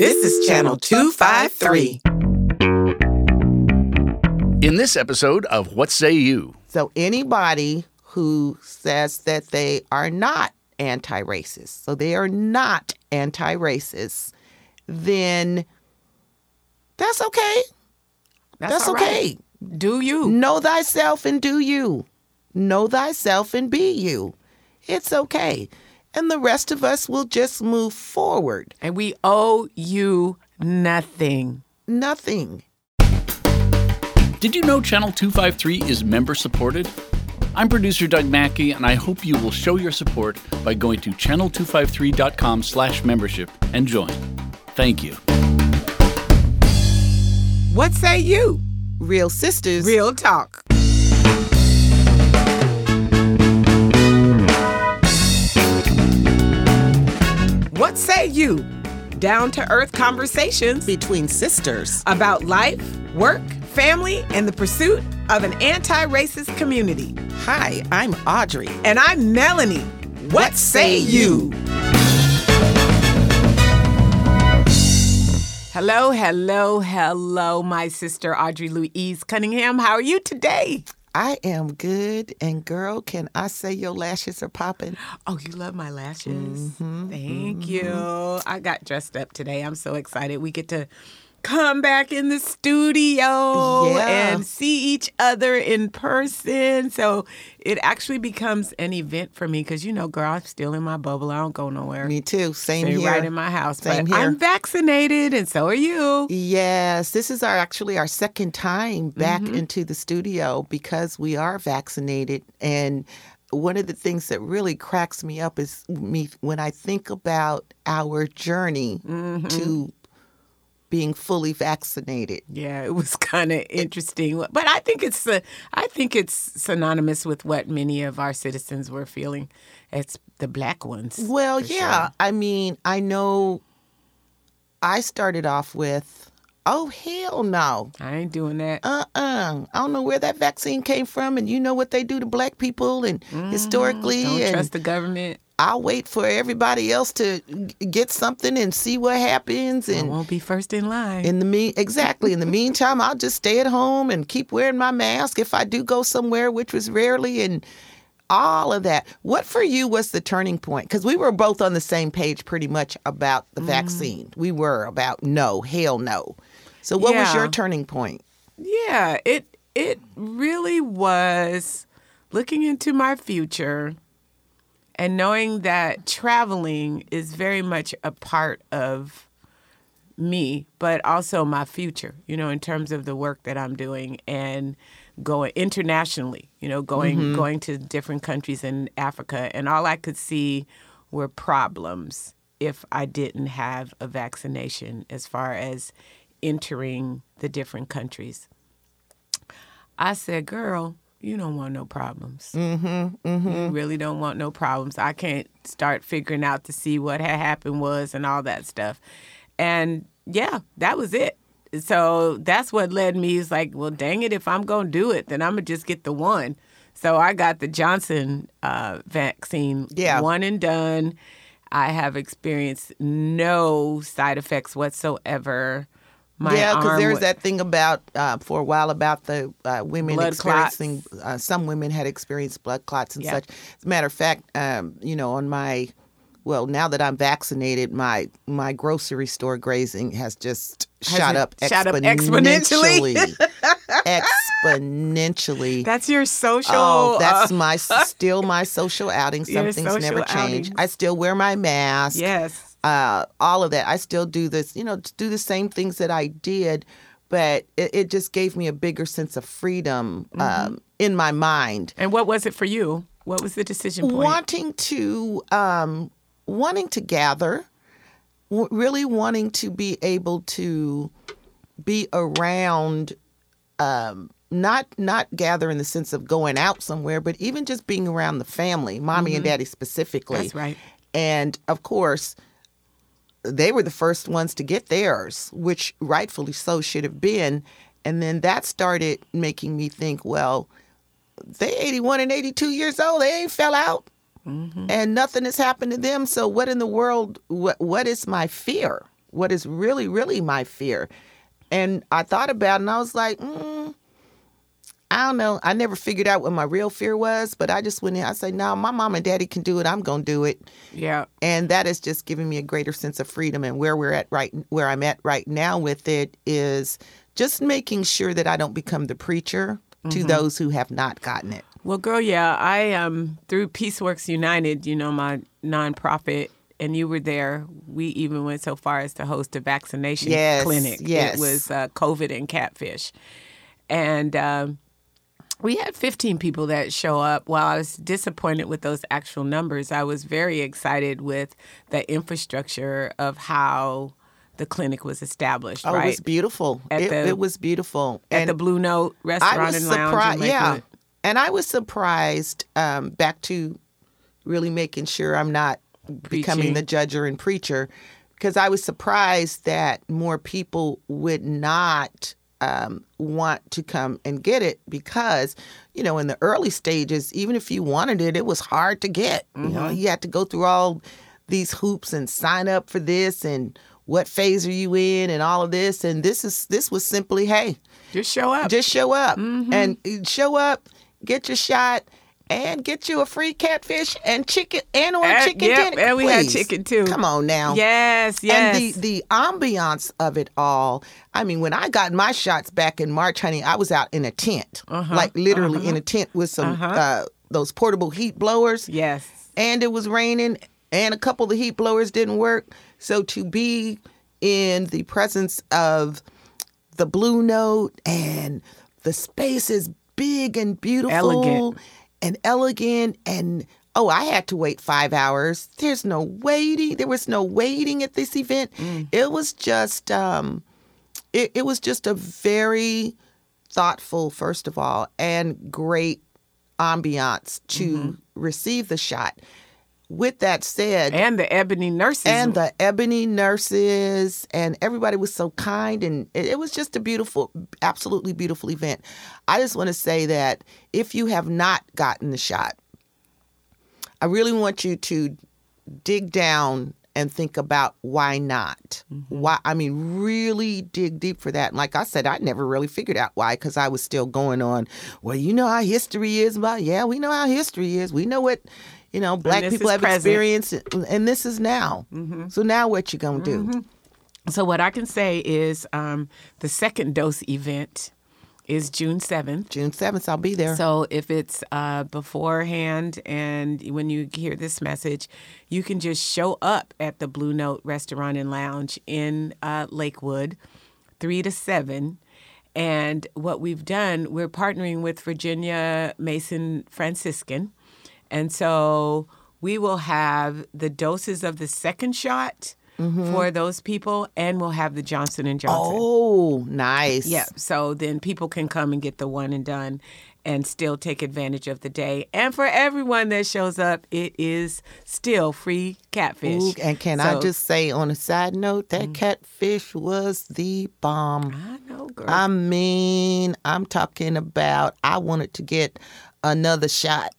This is Channel 253. In this episode of What Say You? So, anybody who says that they are not anti racist, so they are not anti racist, then that's okay. That's, all right. okay. Do you? Know thyself and do you. Know thyself and be you. It's okay. And the rest of us will just move forward. And we owe you nothing. Nothing. Did you know Channel 253 is member supported? I'm producer Doug Mackey, and I hope you will show your support by going to channel253.com slash membership and join. Thank you. What say you? Real sisters. Real talk. What say you? Down to earth conversations between sisters. about life, work, family, and the pursuit of an anti racist community. Hi, I'm Audrey. And I'm Melanie. What say you? Hello, hello, hello, my sister Audrey Louise Cunningham. How are you today? I am good. And girl, can I say your lashes are popping? Oh, you love my lashes. Mm-hmm, Thank mm-hmm. you. I got dressed up today. I'm so excited. We get to come back in the studio Yeah. and see each other in person. So it actually becomes an event for me because, you know, girl, I'm still in my bubble. I don't go nowhere. Me too. Same Stay here. right in my house. Same but here. I'm vaccinated and so are you. Yes, this is our actually our second time back Mm-hmm. into the studio because we are vaccinated and one of the things that really cracks me up is me when I think about our journey Mm-hmm. to being fully vaccinated. Yeah, it was kind of interesting, but I think it's uh, I think it's synonymous with what many of our citizens were feeling. It's the black ones. Well, yeah. sure. I mean, I know I started off with, oh, hell no. I ain't doing that. uh uh I don't know where that vaccine came from, and you know what they do to black people, and historically, Mm-hmm. Don't and trust the government. I'll wait for everybody else to get something and see what happens. I And won't be first in line. in the mean, exactly. In the meantime, I'll just stay at home and keep wearing my mask if I do go somewhere, which was rarely, and all of that. What for you was the turning point? Because we were both on the same page pretty much about Mm-hmm. the vaccine. We were about no, hell no. So what was your turning point? yeah, it it really was looking into my future and knowing that traveling is very much a part of me, but also my future, you know, in terms of the work that I'm doing and going internationally, you know, going mm-hmm. going to different countries in Africa and all I could see were problems if I didn't have a vaccination as far as entering the different countries. I said, girl, you don't want no problems. Mm-hmm, You really don't want no problems. I can't start figuring out to see what had happened was and all that stuff. And yeah, that was it. So that's what led me is like, well, dang it, if I'm going to do it, then I'm going to just get the one. So I got the Johnson uh, vaccine, Yeah. one and done. I have experienced no side effects whatsoever. My yeah, because there's wa- that thing about uh, for a while about the uh, women Blood experiencing. Uh, some women had experienced blood clots and Yeah. such. As a matter of fact, um, you know, on my well, now that I'm vaccinated, my my grocery store grazing has just Has shot up shot up exponentially? exponentially. That's your social. Oh, that's uh, my still my social outing. Your Something's never outings. I still wear my mask yes. Uh, all of that. I still do this, you know, do the same things that I did, but it, it just gave me a bigger sense of freedom Mm-hmm. um, in my mind. And what was it for you? What was the decision point? Wanting to, um, wanting to gather, w- really wanting to be able to be around. Um, not not gather in the sense of going out somewhere, but even just being around the family, mommy and daddy specifically. Mm-hmm. That's right. And of course, they were the first ones to get theirs, which rightfully so should have been. And then that started making me think, well, they 81 and 82 years old. They ain't fell out. And nothing has happened to them. So what in the world, what, what is my fear? what is really, really my fear. And I thought about it and I was like, mm, I don't know. I never figured out what my real fear was, but I just went in. I said, no, my mom and daddy can do it. I'm going to do it. Yeah. And that is just giving me a greater sense of freedom. And where we're at right, where I'm at right now with it is just making sure that I don't become the preacher to those who have not gotten it. Well, girl, yeah, I um through PeaceWorks United, you know, my nonprofit, and you were there. We even went so far as to host a vaccination Yes, clinic. yes. It was uh, COVID and catfish, and um, we had 15 people that show up. While I was disappointed with those actual numbers, I was very excited with the infrastructure of how the clinic was established. Oh, right it was beautiful. It, the- it was beautiful. at And the Blue Note I Restaurant was and Lounge. in surprised. Yeah. And I was surprised um, back to really making sure I'm not becoming Preaching. the judger and preacher because I was surprised that more people would not um, want to come and get it because, you know, in the early stages, even if you wanted it, it was hard to get. You know, Mm-hmm. you had to go through all these hoops and sign up for this and what phase are you in and all of this and this is this was simply hey Just show up. just show up Mm-hmm. and show up, get your shot, and get you a free catfish and chicken and or Uh, chicken yep, dinner. and we had chicken, too. Come on now. yes, yes. And the the ambiance of it all. I mean, when I got my shots back in March, honey, I was out in a tent, Uh-huh, like literally in a tent with some uh, those portable heat blowers yes. and it was raining and a couple of the heat blowers didn't work so to be in the presence of the blue note and the space is big and beautiful Elegant. And elegant and oh i had to wait five hours. There's no waiting there was no waiting at this event. It was just um it, it was just a very thoughtful first of all and great ambiance to receive the shot with that said And the ebony nurses. and the ebony nurses and everybody was so kind and it, was just a beautiful absolutely beautiful event. I just want to say that if you have not gotten the shot i really want you to dig down and think about why not. Mm-hmm. Why i mean really dig deep for that. And like i said i never really figured out why because i was still going on well you know how history is about yeah we know how history is. We know what you know black people have present. experienced and this is now so now what you gonna do so what I can say is um, the second dose event is June 7th. june 7th i'll be there So if it's uh, beforehand and when you hear this message, you can just show up at the Blue Note Restaurant and Lounge in uh, Lakewood, three to seven. And what we've done, we're partnering with Virginia Mason Franciscan. And so we will have the doses of the second shot mm-hmm. for those people, and we'll have the Johnson and Johnson. oh nice Yeah. So then people can come and get the one and done and still take advantage of the day. And for everyone that shows up, it is still free catfish. Ooh, and can I just say on a side note that mm. catfish was the bomb I know, girl. I mean, I'm talking about I wanted to get another shot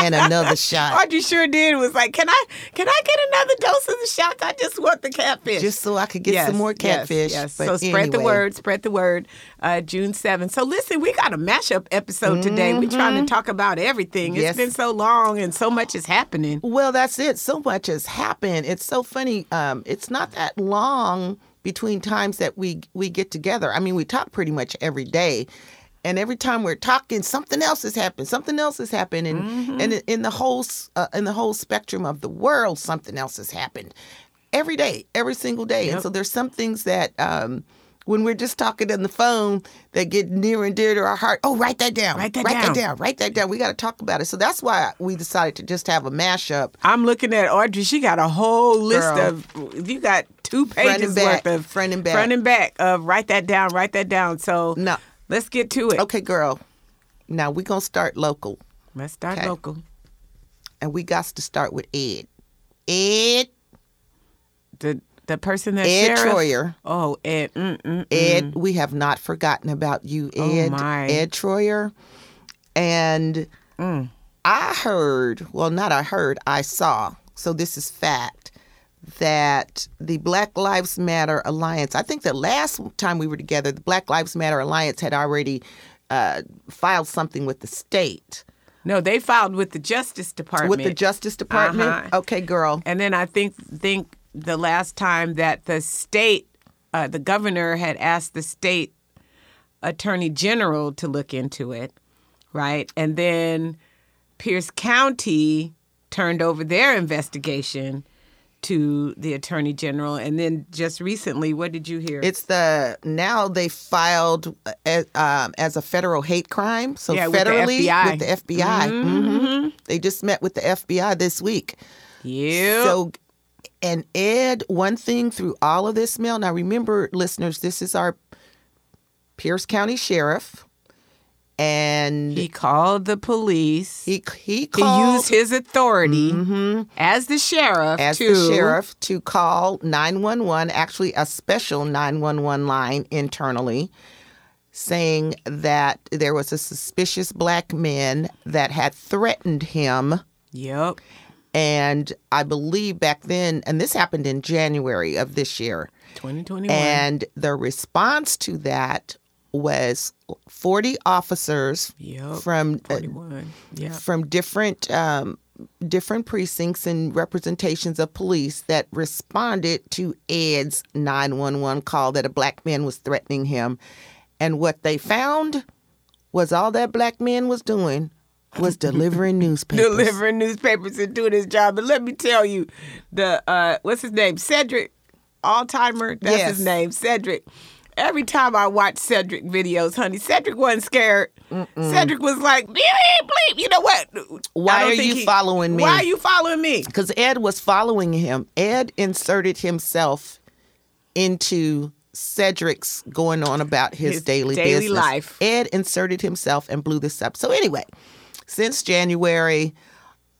and another shot Audrey sure did. Was like, can I can I get another dose of the shot? I just want the catfish. just so I could get Yes, some more catfish. Yes, But So spread the word. Spread the word. Uh, June seventh. So listen, we got a mashup episode today. We're trying to talk about everything. Mm-hmm. Yes. It's been so long and so much is happening. Well, that's it. So much has happened. It's so funny. Um, it's not that long between times that we we get together. I mean, we talk pretty much every day. And every time we're talking, something else has happened. Something else has happened, and Mm-hmm. and in the whole uh, in the whole spectrum of the world, something else has happened. Every day, every single day. And so there's some things that um, when we're just talking on the phone that get near and dear to our heart. Oh, write that down. Write that write down. that down. Write that down. We got to talk about it. So that's why we decided to just have a mashup. I'm looking at Audrey. She got a whole list Girl. of. You got two Front and pages back, worth of front and back. front and back of write that down, write that down. So No. Let's get to it. Okay, girl. Now we're gonna start local, Let's start Okay. local. and we got to start with Ed. Ed, The the person that Ed sheriff. Troyer. Oh, Ed. Mm, mm, Ed, we have not forgotten about you, Oh, Ed. my. Ed Troyer, and Mm. I heard. Well, not I heard. I saw. So this is fact that the Black Lives Matter Alliance, I think the last time we were together, the Black Lives Matter Alliance had already uh, filed something with the state, No, they filed with the Justice Department. with the Justice Department. Uh-huh. Okay, girl. And then I think think the last time that the state, uh, the governor had asked the state attorney general to look into it, right? And then Pierce County turned over their investigation to the attorney general. And then just recently, what did you hear? It's the now they filed as, um, as a federal hate crime. So Yeah, with the federally FBI. with the FBI. hmm They just met with the FBI this week. yeah. So, and Ed, one thing through all of this, mail Now remember, listeners, this is our Pierce County Sheriff, and he called the police. he he He used his authority mm-hmm. as the sheriff as to the sheriff to call 911, actually a special 911 line internally, saying that there was a suspicious black man that had threatened him. Yep. And I believe back then, and this happened in January of this year, 2021. and the response to that was 40 officers Yep. from uh, 41. Yeah. from different um, different precincts and representations of police that responded to Ed's 911 call that a black man was threatening him. And what they found was all that black man was doing was delivering newspapers. delivering newspapers and doing his job. But let me tell you, the uh, what's his name? Cedric Altheimer. That's Yes. his name, Cedric. Every time I watch Cedric videos, honey, Cedric wasn't scared. Cedric was like, bleep, bleep. You know what? Why are you following me? Why are you following me? Because Ed was following him. Ed inserted himself into Cedric's going on about his, His daily, daily business. life. Ed inserted himself and blew this up. So anyway, since January,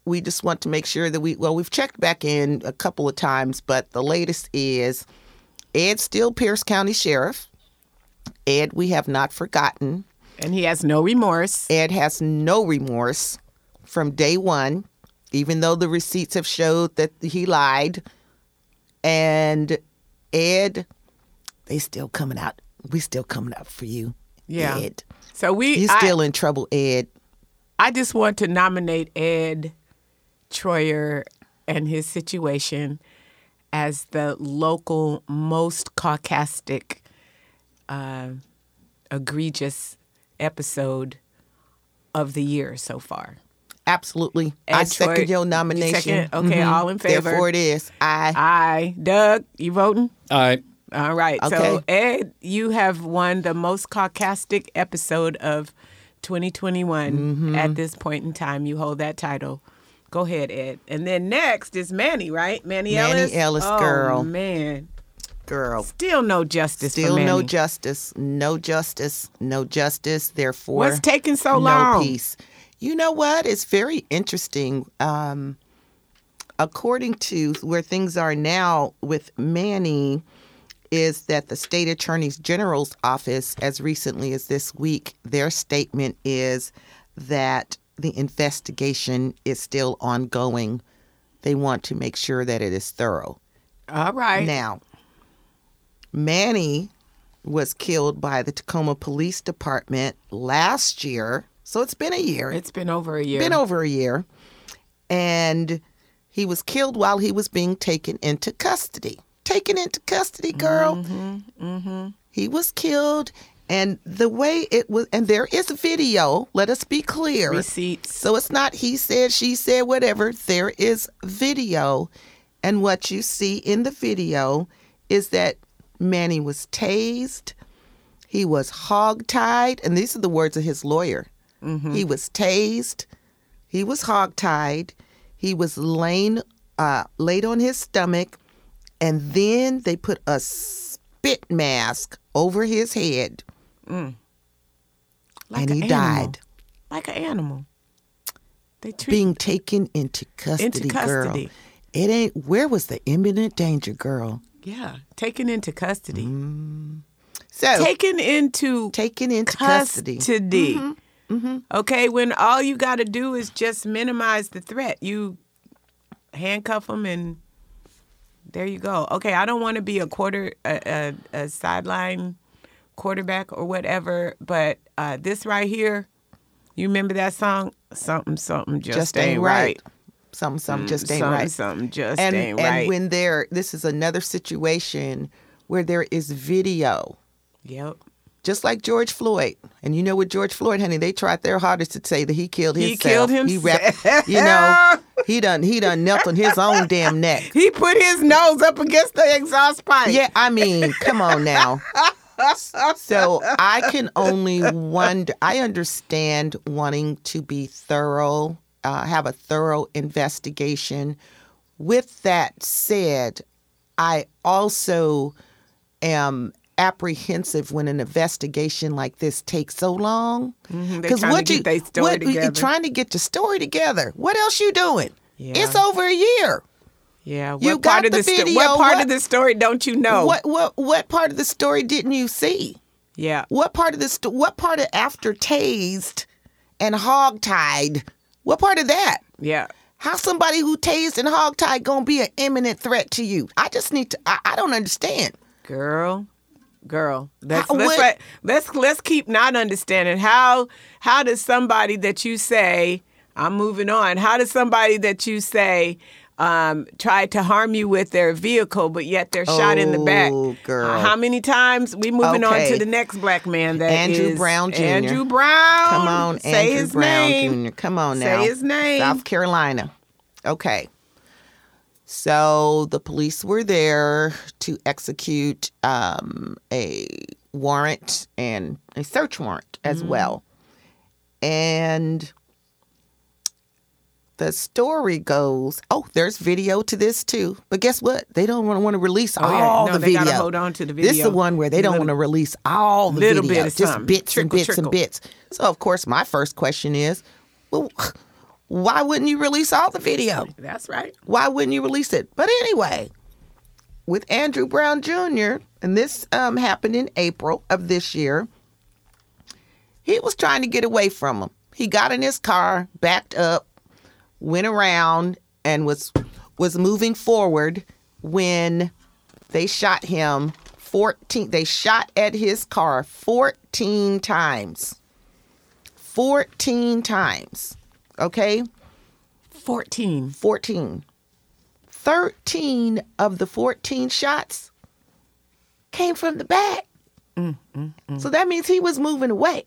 we just want to make sure that we well, we've checked back in a couple of times, but the latest is Ed still Pierce County Sheriff. Ed, we have not forgotten. And he has no remorse. Ed has no remorse from day one, even though the receipts have showed that he lied. And Ed, they still coming out. We still coming out for you. Yeah. Ed. So we He's I- still in trouble, Ed. I just want to nominate Ed Troyer and his situation as the local most caucastic, uh, egregious episode of the year so far. Absolutely. Ed I Troy- second your nomination. second? Okay, Mhm. all in favor? Therefore it is. Aye. Aye. Doug, you voting? I All right. So, Ed, you have won the most caucastic episode of 2021 Mm-hmm. at this point in time. You hold that title. Go ahead, Ed. And then next is Manny, right? Manny, Manny Ellis. Ellis, oh, girl. man. Girl. Still no justice Still no justice. No justice. No justice. Therefore What's taking so no long? peace. You know what? It's very interesting. Um, according to where things are now with Manny, is that the state attorney's general's office, as recently as this week, their statement is that the investigation is still ongoing. They want to make sure that it is thorough. All right. Now, Manny was killed by the Tacoma Police Department last year. So it's been a year. It's been over a year. been over a year. And he was killed while he was being taken into custody. Taken into custody, girl. Mm-hmm, mm-hmm. He was killed. And the way it was, and there is video, let us be clear. Receipts. So it's not he said, she said, whatever. There is video. And what you see in the video is that Manny was tased. He was hogtied. And these are the words of his lawyer. He was tased. He was hogtied. He was laid, uh, laid on his stomach. And then they put a spit mask over his head. Like and an he animal. died. Like an animal. They treat being taken into custody, girl. custody. It ain't. Where was the imminent danger, girl? Yeah, taken into custody. Mm. So Taken into taken into custody. custody. Mm-hmm. Mm-hmm. Okay, when all you got to do is just minimize the threat. You handcuff them and There you go. Okay, I don't want to be a quarter a, a, a sideline quarterback or whatever, but uh, this right here, you remember that song? Something something just, Just ain't, ain't right. right. Something, something mm, just ain't something, right. Some just and ain't and right. when there, this is another situation where there is video, yep. just like George Floyd. And you know what George Floyd, honey, they tried their hardest to say that he killed himself. He himself. killed He himself. you know, he done he done knelt on his own damn neck. He put his nose up against the exhaust pipe. Yeah, I mean, come on now. So I can only wonder. I understand wanting to be thorough, uh, have a thorough investigation. With that said, I also am apprehensive when an investigation like this takes so long. Mhm, they trying to get their story what, you together. trying to get your story together. What else you doing? Yeah. It's over a year. Yeah. What You part got of the the, sto- video, What part what- of the story don't you know? What what what part of the story didn't you see? Yeah. What part of the sto- what part of after tased and hogtied? What part of that? Yeah. How somebody who tased and hogtied gonna be an imminent threat to you? I just need to. I, I don't understand. Girl, girl. Let's How- let's, what- let, let's let's keep not understanding how how does somebody that you say I'm moving on? How does somebody that you say um, tried to harm you with their vehicle, but yet they're shot in the back? Oh, girl. Uh, how many times we moving on to the next black man that Andrew Brown Jr.. Andrew Brown. Come on, say Andrew his Brown name. Jr. Come on now. Say his name. South Carolina. Okay. So the police were there to execute um, a warrant and a search warrant as Mm-hmm. well. And the story goes, oh, there's video to this too. But guess what? They don't want to want to release Oh, yeah. all No, the they video. hold on to the video. This is the one where they don't want to release all the little video, bit just something. bits and bits trickle. and bits. So of course, my first question is, well, why wouldn't you release all the video? That's right. Why wouldn't you release it? But anyway, with Andrew Brown Jr., and this um, happened in April of this year, he was trying to get away from him. He got in his car, backed up, went around, and was was moving forward when they shot him 14 they shot at his car 14 times 14 times okay Fourteen. 14. 13 of the 14 shots came from the back. Mm, mm, mm. So that means he was moving away,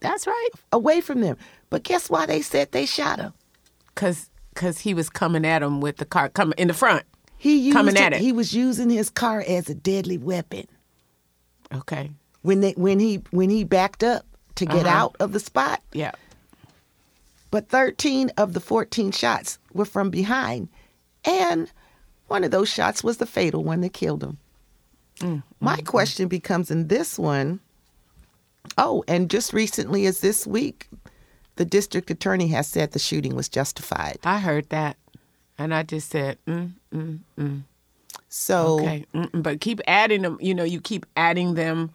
That's right. away from them. But guess why they said they shot him? Cause, cause he was coming at him with the car coming in the front. He used Coming at it. He was using his car as a deadly weapon Okay. when they when he when he backed up to get Uh-huh. out of the spot. Yeah. But 13 of the 14 shots were from behind. And one of those shots was the fatal one that killed him. Mm, My mm, mm. question becomes in this one oh, and just recently as this week, the district attorney has said the shooting was justified. I heard that, and I just said, mm, mm, mm. So, okay. Mm-mm. But keep adding them. You know, you keep adding them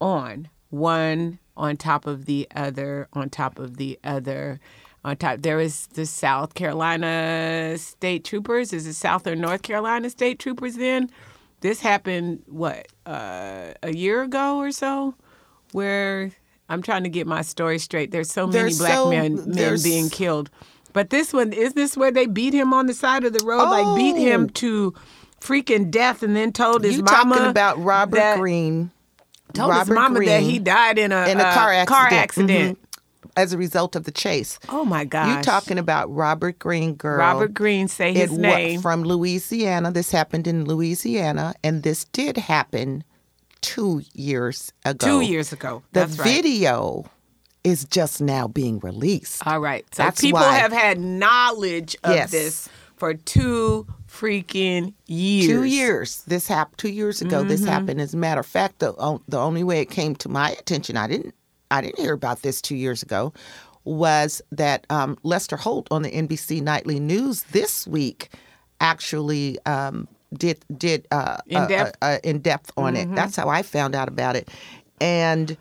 on one on top of the other, on top of the other. On top, there is the South Carolina State Troopers. Is it South or North Carolina State Troopers? Then this happened what uh, a year ago or so, where I'm trying to get my story straight. There's so many There's black so- men men being killed, but this one is this where they beat him on the side of the road, like beat Oh. him to freaking death, and then told his you mama talking about Robert that, Green Told Robert his mama that he died in a, in a car accident, Car accident. Mhm. as a result of the chase. Oh my God! You talking about Robert Green, girl? Robert Green? Say his name. from Louisiana. This happened in Louisiana, and this did happen two years ago. Two years ago. The That's right. video is just now being released. All right. So That's people why. have had knowledge of Yes. this for two freaking years. Two years. This happened two years ago. This Mm-hmm. happened. As a matter of fact, the o- the only way it came to my attention, I didn't I didn't hear about this two years ago, was that um, Lester Holt on the NBC Nightly News this week actually um, did did uh, In uh, depth? uh, uh, in depth on Mm-hmm. it. That's how I found out about it. And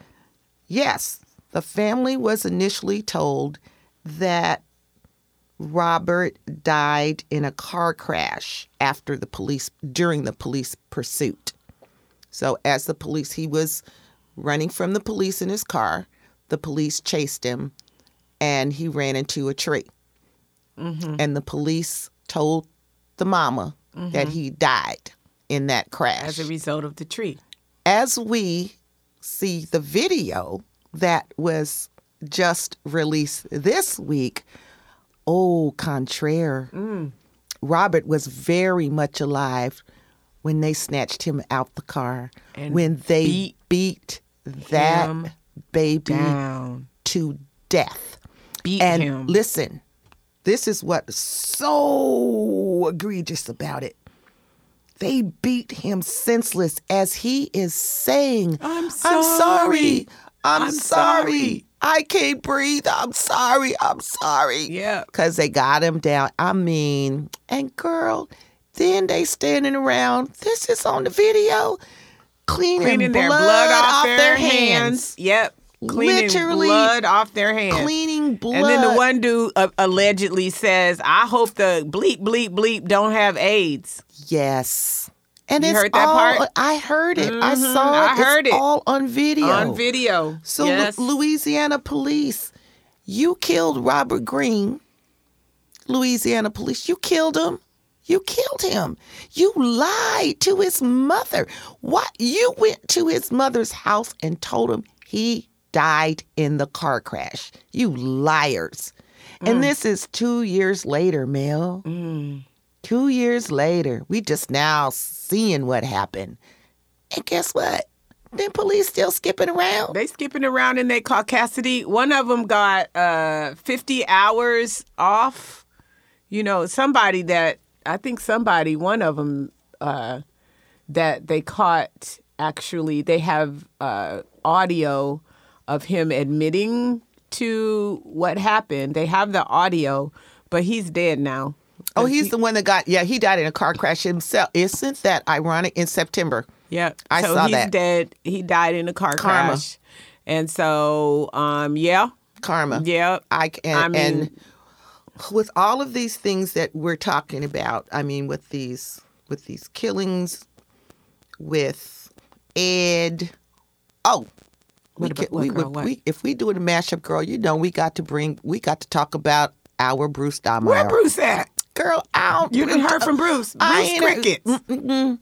yes, the family was initially told that Robert died in a car crash after the police during the police pursuit. So as the police he was running from the police in his car, the police chased him and he ran into a tree. And the police told the mama that mm-hmm. he died in that crash As a result of the tree. as we see the video that was just released this week, oh, contraire. Mm. Robert was very much alive when they snatched him out the car, And when they beat beat, that baby Down. to death. Beat and him. listen, this is what's so egregious about it. They beat him senseless as he is saying, I'm I'm sorry. I'm, I'm sorry. sorry." I can't breathe. I'm sorry. I'm sorry. Yeah. Because they got him down. I mean, and girl, then they standing around. This is on the video. Cleaning, Cleaning blood, their blood off, their, hands. Yep. Cleaning Literally blood off their hands. Cleaning blood. And then the one dude uh, allegedly says, "I hope the bleep bleep bleep don't have AIDS." Yes. And You it's heard that all, part? I heard it. I Mhm, saw it. I heard it's it. all on video. On video. So yes. Lu- Louisiana police, you killed Robert Green. Louisiana police, you killed him. You killed him. You lied to his mother. What? You went to his mother's house and told him he died in the car crash. You liars. Mm. And this is two years later, Mel. Two years later, we just now seeing what happened. And guess what? Then police still skipping around. They skipping around and they call Cassidy. One of them got uh, 50 hours off. You know, somebody that I think somebody, one of them uh, that they caught actually, they have uh, audio of him admitting to what happened. They have the audio, but he's dead now. Oh, he's the one that got yeah, he died in a car crash himself. Isn't that ironic? In September. Yeah. I so saw he's that. dead. He died in a car Karma. crash. And so, um, yeah. Karma. Yeah. I and, I mean- and with all of these things that we're talking about, I mean with these with these killings, with Ed. Oh, we what, we girl, we if we do a mashup, girl. You know we got to bring we got to talk about our Bruce Dammeier. Where Bruce at? Girl, I don't. You didn't heard from Bruce. Bruce Crickets.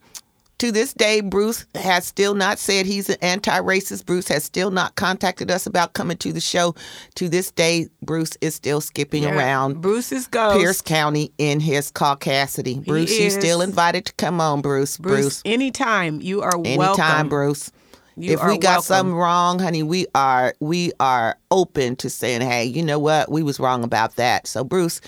To this day, Bruce has still not said he's an anti-racist. Bruce has still not contacted us about coming to the show. To this day, Bruce is still skipping Yeah. around is ghost. Pierce County in his caucasity. Bruce, you is. still invited to come on, Bruce. Bruce, Bruce, anytime you are anytime, welcome. Anytime, Bruce. You if we got welcome. something wrong, honey, we are we are open to saying, hey, you know what, we was wrong about that. So, Bruce,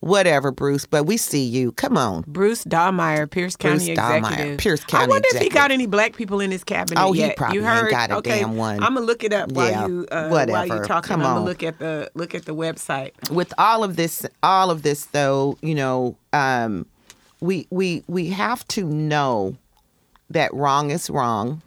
whatever, Bruce, but we see you. Come on. Bruce Dammeier, Pierce County Bruce Dammeier, executive. Pierce County. I County wonder if he got any black people in his cabinet Oh, he yet. probably you heard? got a okay, damn one. I'm gonna look it up while Yeah, you uh, while you talking. Come I'm on. gonna look at the look at the website. with all of this all of this though you know um we we we have to know that wrong is wrong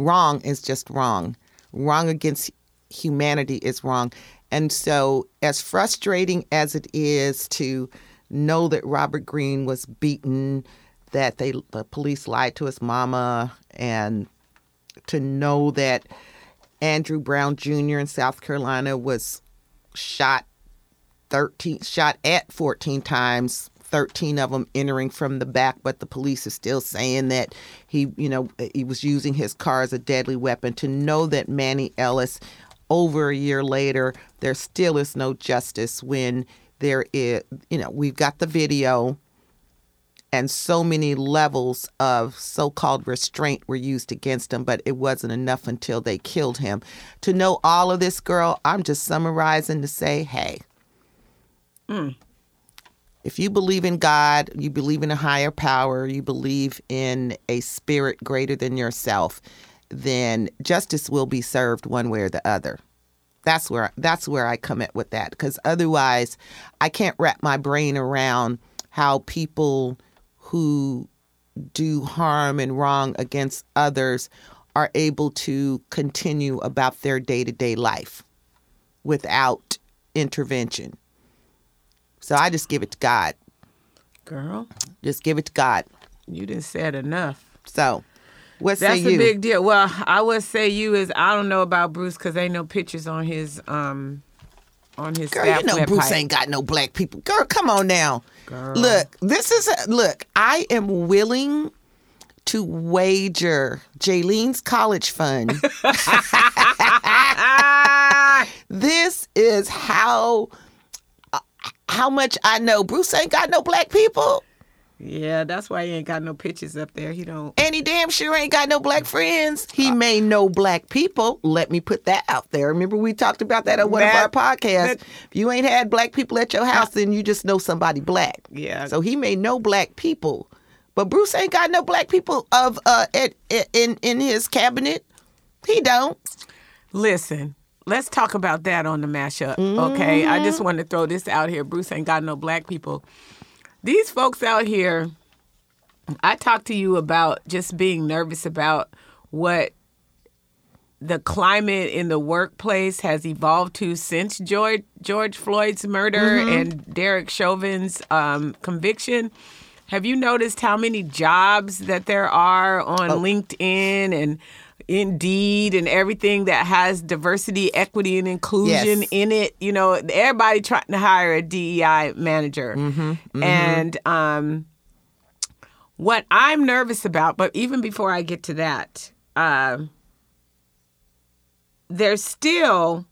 wrong is just wrong. Wrong against humanity is wrong. And so as frustrating as it is to know that robert Greene was beaten that they the police lied to his mama and to know that andrew brown jr in south carolina was shot 13 shot at 14 times 13 of them entering from the back but the police is still saying that he you know he was using his car as a deadly weapon. To know that Manny Ellis over a year later there still is no justice when there is you know we've got the video and so many levels of so-called restraint were used against him but it wasn't enough until they killed him. To know all of this girl i'm just summarizing to say hey mm. If you believe in God, you believe in a higher power, you believe in a spirit greater than yourself, then justice will be served one way or the other. That's where that's where I come at with that because otherwise I can't wrap my brain around how people who do harm and wrong against others are able to continue about their day-to-day life without intervention So I just give it to God. Girl, Just give it to God. you didn't said enough. So, what That's a big deal. Well, I would say you is I don't know about Bruce because ain't no pictures on his um on his Girl, you know Bruce pipe. ain't got no black people. Girl, come on now. Girl. Look, this is a, look. I am willing to wager Jaylene's college fund. This is how how much I know. Bruce ain't got no black people, yeah, that's why he ain't got no pictures up there. He don't. and he damn sure ain't got no black friends. He may know black people. Let me put that out there. Remember we talked about that on one That- of our podcasts. that- if you ain't had black people at your house, then you just know somebody black. Yeah. So he may know black people, but Bruce ain't got no black people of uh at, at- in in his cabinet. He don't. Listen, let's talk about that on the mashup. Okay, I just want to throw this out here. Bruce ain't got no black people. These folks out here, I talked to you about just being nervous about what the climate in the workplace has evolved to since George George Floyd's murder and Derek Chauvin's um, conviction. Have you noticed how many jobs that there are on LinkedIn and Indeed and everything that has diversity, equity, and inclusion Yes. in it? You know, everybody trying to hire a DEI manager, and um, what I'm nervous about, but even before I get to that, um, there's still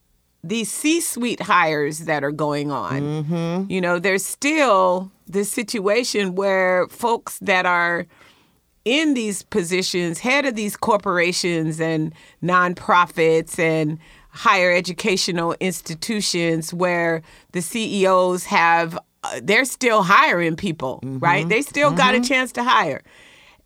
these C-suite hires that are going on. You know, there's still this situation where folks that are in these positions, head of these corporations and nonprofits and higher educational institutions, where the CEOs have, uh, they're still hiring people, mm-hmm. right? They still got a mm-hmm. chance to hire.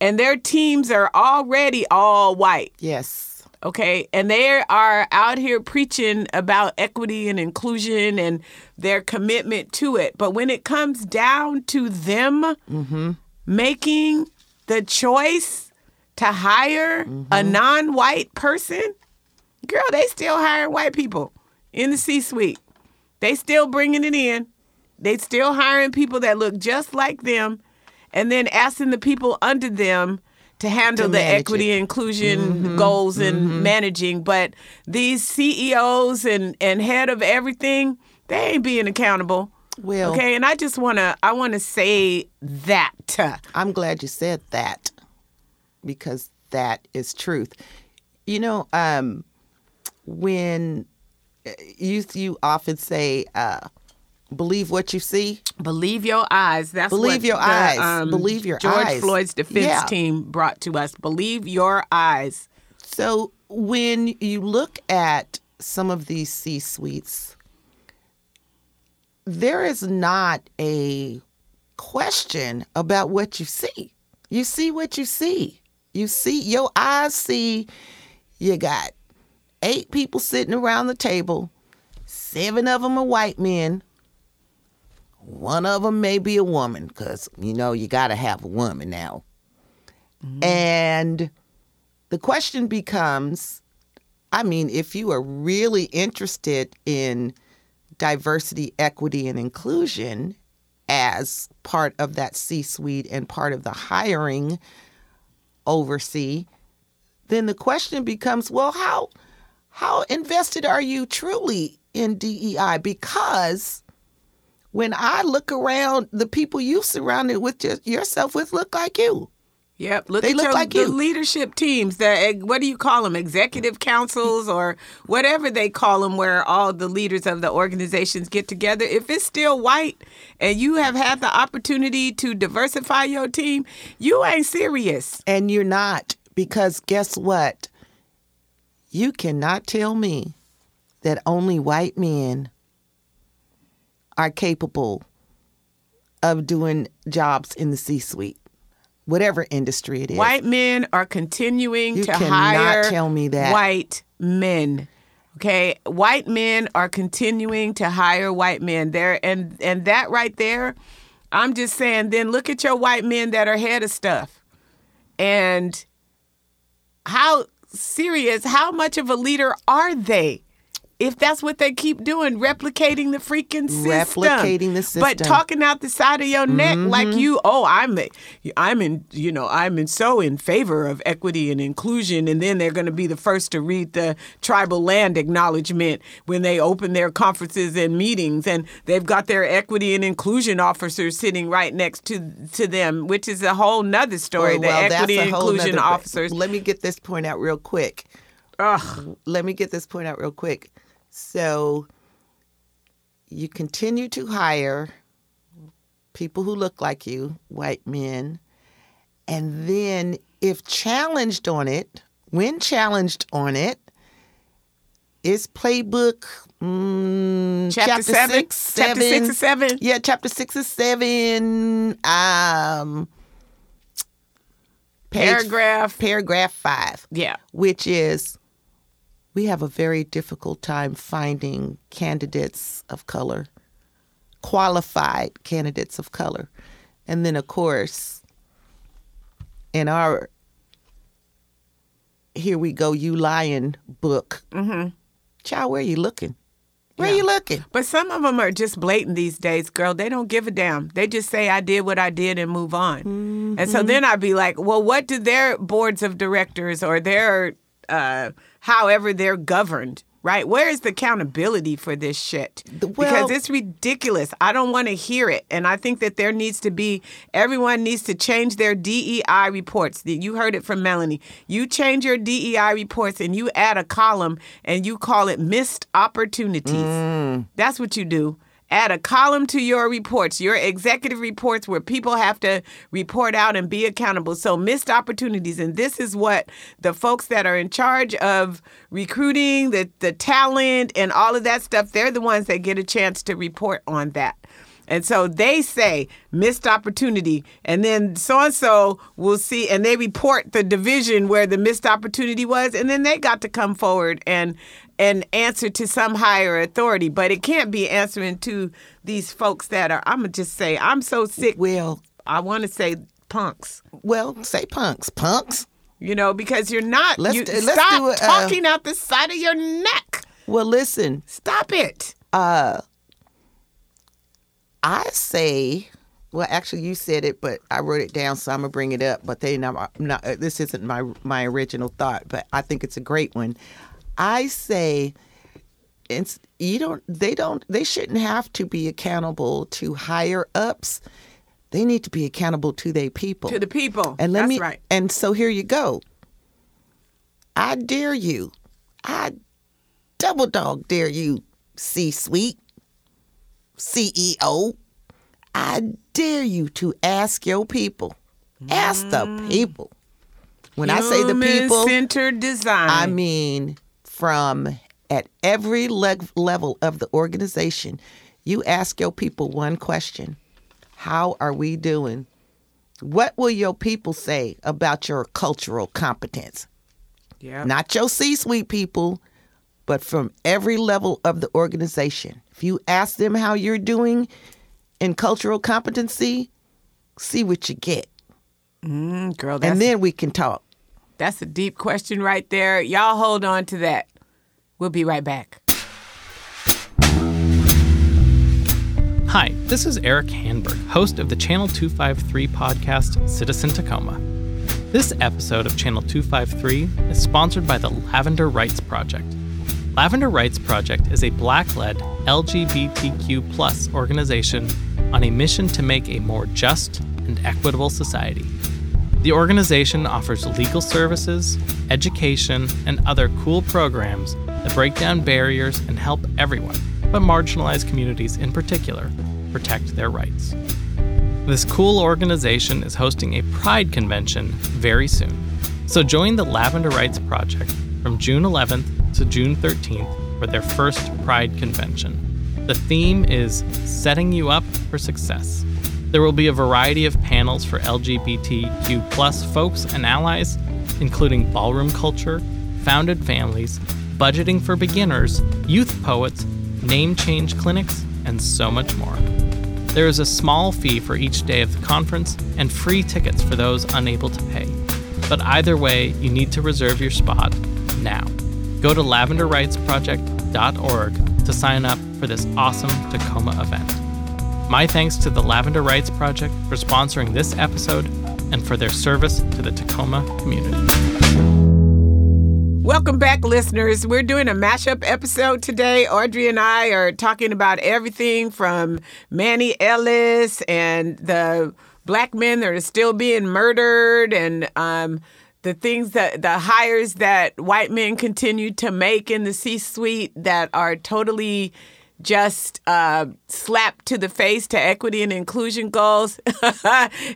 And their teams are already all white Yes. okay and they are out here preaching about equity and inclusion and their commitment to it but when it comes down to them mm-hmm. making the choice to hire a mm-hmm. non-white person? Girl they still hire white people in the c-suite. They still bringing it in. They still hiring people that look just like them and then asking the people under them to handle To the equity it. and inclusion mm-hmm. goals and mm-hmm. managing. But these CEOs and and head of everything they ain't being accountable Well- okay and I just want to I want to say that I'm glad you said that because that is truth. You know, um, when uh, you you often say, uh, "Believe what you see." Believe your eyes. That's Believe what your the, eyes. um, Believe your eyes. George eyes. Floyd's defense Yeah. team brought to us. Believe your eyes. So when you look at some of these C suites, there is not a question about what you see. You see what you see. You see, your eyes see, you got eight people sitting around the table, seven of them are white men. One of them may be a woman, because, you know, you got to have a woman now. Mm-hmm. And the question becomes I mean, if you are really interested in diversity, equity, and inclusion as part of that C suite and part of the hiring oversee, then the question becomes well, how, how invested are you truly in DEI? Because when I look around, the people you surrounded with your, yourself with look like you. Yep. Look They at look your like the you. leadership teams. The eh, what do you call them? Executive councils or whatever they call them, where all the leaders of the organizations get together. If it's still white and you have had the opportunity to diversify your team, you ain't serious. And you're not, because guess what? You cannot tell me that only white men are capable of doing jobs in the C suite, whatever industry it is. White men are continuing You to hire tell me that. white men. Okay, white men are continuing to hire white men there, and and that right there, I'm just saying. Then look at your white men that are head of stuff, and how serious, how much of a leader are they if that's what they keep doing, replicating the freaking system. Replicating the system, But talking out the side of your neck like mm-hmm. you, oh, I'm I'm in, you know, I'm in so in favor of equity and inclusion and then they're going to be the first to read the tribal land acknowledgement when they open their conferences and meetings and they've got their equity and inclusion officers sitting right next to to them, which is a whole nother story. Oh, the well, that's equity and inclusion officers. Let me get this point out real quick. Ugh. Let me get this point out real quick. So you continue to hire people who look like you, white men, and then if challenged on it, when challenged on it, is playbook mm, Chapter seven? six, Chapter six seven. or seven? Yeah, chapter six or seven. Um, page- Paragraph. paragraph five Yeah. which is we have a very difficult time finding candidates of color, qualified candidates of color. And then, of course, in our Here We Go, You Lying book, mm-hmm. child, where you looking? Where Yeah. you looking? But some of them are just blatant these days, girl. They don't give a damn. They just say, I did what I did and move on. And Mm-hmm. so then I'd be like, well, what do their boards of directors or their, uh, however they're governed, right? Where is the accountability for this shit? The- because it's ridiculous. I don't want to hear it. And I think that there needs to be, everyone needs to change their DEI reports. You heard it from Melanie. You change your DEI reports and you add a column and you call it missed opportunities. Mm. That's what you do. Add a column to your reports, your executive reports, where people have to report out and be accountable. So, missed opportunities. And this is what the folks that are in charge of recruiting, the, the talent, and all of that stuff, they're the ones that get a chance to report on that. And so they say missed opportunity, and then so and so will see, and they report the division where the missed opportunity was, and then they got to come forward and and answer to some higher authority. But it can't be answering to these folks that are. I'm gonna just say I'm so sick. Well, I want to say punks. well, say punks, punks. You know, because you're not. Let's you, do- let's stop do uh, talking out the side of your neck. Well, listen, Stop it. Uh, I say, well, actually, you said it, but I wrote it down, so I'm gonna bring it up. But they not, not this isn't my my original thought, but I think it's a great one. I say, it's you don't they don't they shouldn't have to be accountable to higher ups. They need to be accountable to their people. To the people. And let That's me right. and so here you go. I dare you. I double dog dare you, C suite, CEO. I dare you to ask your people. Ask the mm. people. When I say the people, centered design. I mean from at every leg- level of the organization, you ask your people one question How are we doing? What will your people say about your cultural competence? yeah. Not your C suite people, but from every level of the organization. If you ask them how you're doing in cultural competency, see what you get. Mm, girl, And then we can talk. that's a deep question right there. Y'all hold on to that. We'll be right back. Hi, this is Eric Hanberg, host of the Channel 253 podcast Citizen Tacoma. This episode of Channel 253 is sponsored by the Lavender Rights Project. Lavender Rights Project is a black led LGBTQ organization on a mission to make a more just and equitable society. The organization offers legal services, education, and other cool programs that break down barriers and help everyone, but marginalized communities in particular, protect their rights. This cool organization is hosting a Pride convention very soon. So join the Lavender Rights Project from June 11th to June 13th for their first Pride convention. The theme is Setting You Up for Success. There will be a variety of panels for LGBTQ plus folks and allies, including ballroom culture, founded families, budgeting for beginners, youth poets, name change clinics, and so much more. There is a small fee for each day of the conference and free tickets for those unable to pay. But either way, you need to reserve your spot now. Go to lavenderrightsproject.com tacoma253.org to sign up for this awesome Tacoma event. My thanks to the Lavender Rights Project for sponsoring this episode and for their service to the Tacoma community. Welcome back, listeners. We're doing a mashup episode today. Audrey and I are talking about everything from Manny Ellis and the black men that are still being murdered and um, the things that the hires that white men continue to make in the C suite that are totally just uh, slapped to the face to equity and inclusion goals.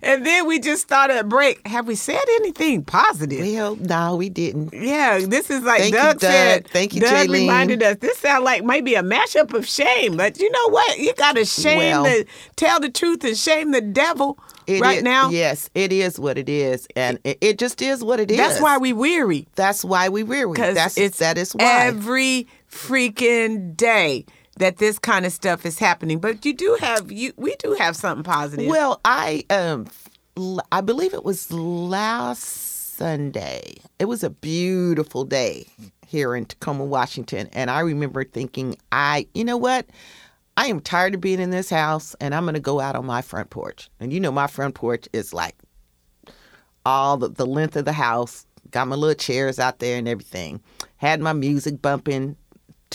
and then we just started a break. Have we said anything positive? Well, no, we didn't. Yeah, this is like Thank you, Doug, Doug. said. Thank you, Doug Jaylene. reminded us. This sounds like maybe a mashup of shame, but you know what? You got to shame Well- the tell the truth and shame the devil right is- now. Yes, it is what it is, and it, it just is what it is. That's why we weary That's why we weary. That's it's that is why. every freaking day that this kind of stuff is happening. But you do have you we do have something positive. Well, I um, I believe it was last Sunday. It was a beautiful day here in Tacoma, Washington, and I remember thinking, I, you know what? I am tired of being in this house, and I'm going to go out on my front porch. And you know, my front porch is like all the, the length of the house. Got my little chairs out there and everything. Had my music bumping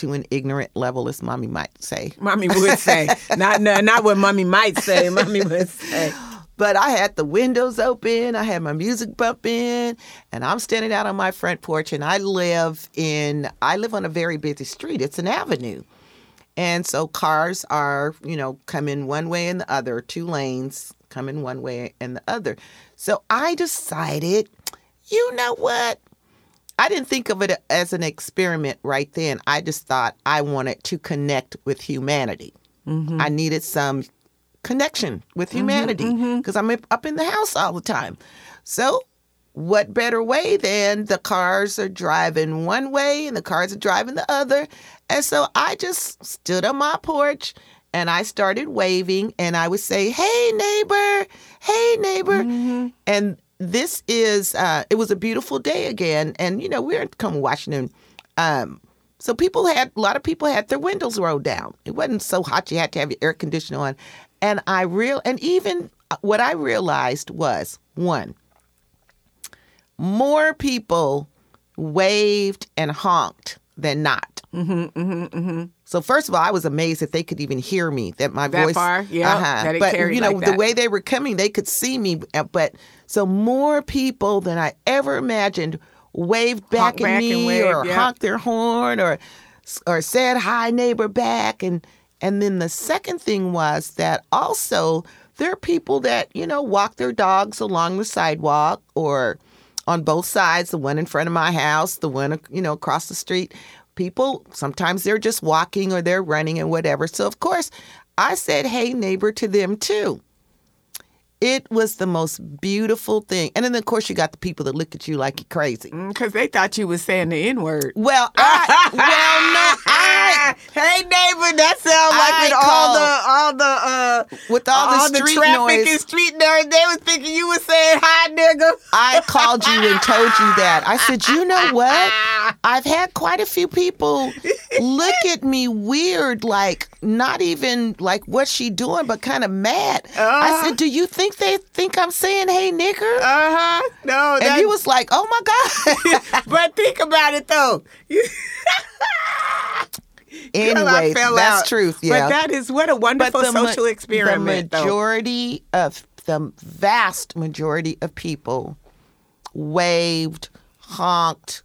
to an ignorant level, as mommy might say. Mommy would say, not no, not what mommy might say. Mommy would say, But I had the windows open, I had my music bumping, and I'm standing out on my front porch and I live in I live on a very busy street. It's an avenue. And so cars are, you know, coming one way and the other, two lanes coming one way and the other. So I decided, you know what? I didn't think of it as an experiment right then. I just thought I wanted to connect with humanity. Mm-hmm. I needed some connection with mm-hmm, humanity mm-hmm. because I'm up in the house all the time. So, what better way than the cars are driving one way and the cars are driving the other? And so I just stood on my porch and I started waving and I would say, Hey, neighbor, hey, neighbor. And this is, uh, it was a beautiful day again. And, you know, we're in Washington. Um, so people had, a lot of people had their windows rolled down. It wasn't so hot you had to have your air conditioner on. And I real, and even uh, what I realized was one, more people waved and honked than not. Mm-hmm, mm-hmm, mm-hmm. So first of all, I was amazed that they could even hear me. That my That voice, far? Yeah, it but you know like the way they were coming, they could see me. uh, But so more people than I ever imagined waved back Honk at back me and waved, or yeah. honked their horn or or said hi neighbor back and and then the second thing was that also there are people that you know walk their dogs along the sidewalk or on both sides the one in front of my house the one you know across the street people sometimes they're just walking or they're running and whatever. So of course i said hey neighbor to them too. It was the most beautiful thing. And then of course you got the people that look at you like you're crazy. Mm, because they thought you was saying the N word. well i well no i hey neighbor, that sounds like I with all the all the uh with all, the street traffic noise and street noise, they was thinking you was saying hi, nigga. I called you and told you that. I said, you know what? I've had quite a few people look at me weird, like not even like what's she doing, but kind of mad. I Uh-huh. said, do you think they think I'm saying, hey, nigger? Uh huh. No, and that, he was like, oh my God. but think about it though. Anyway, that's out. truth. Yeah. But that is what a wonderful ma- social experiment. The though. majority of the vast majority of people waved, honked.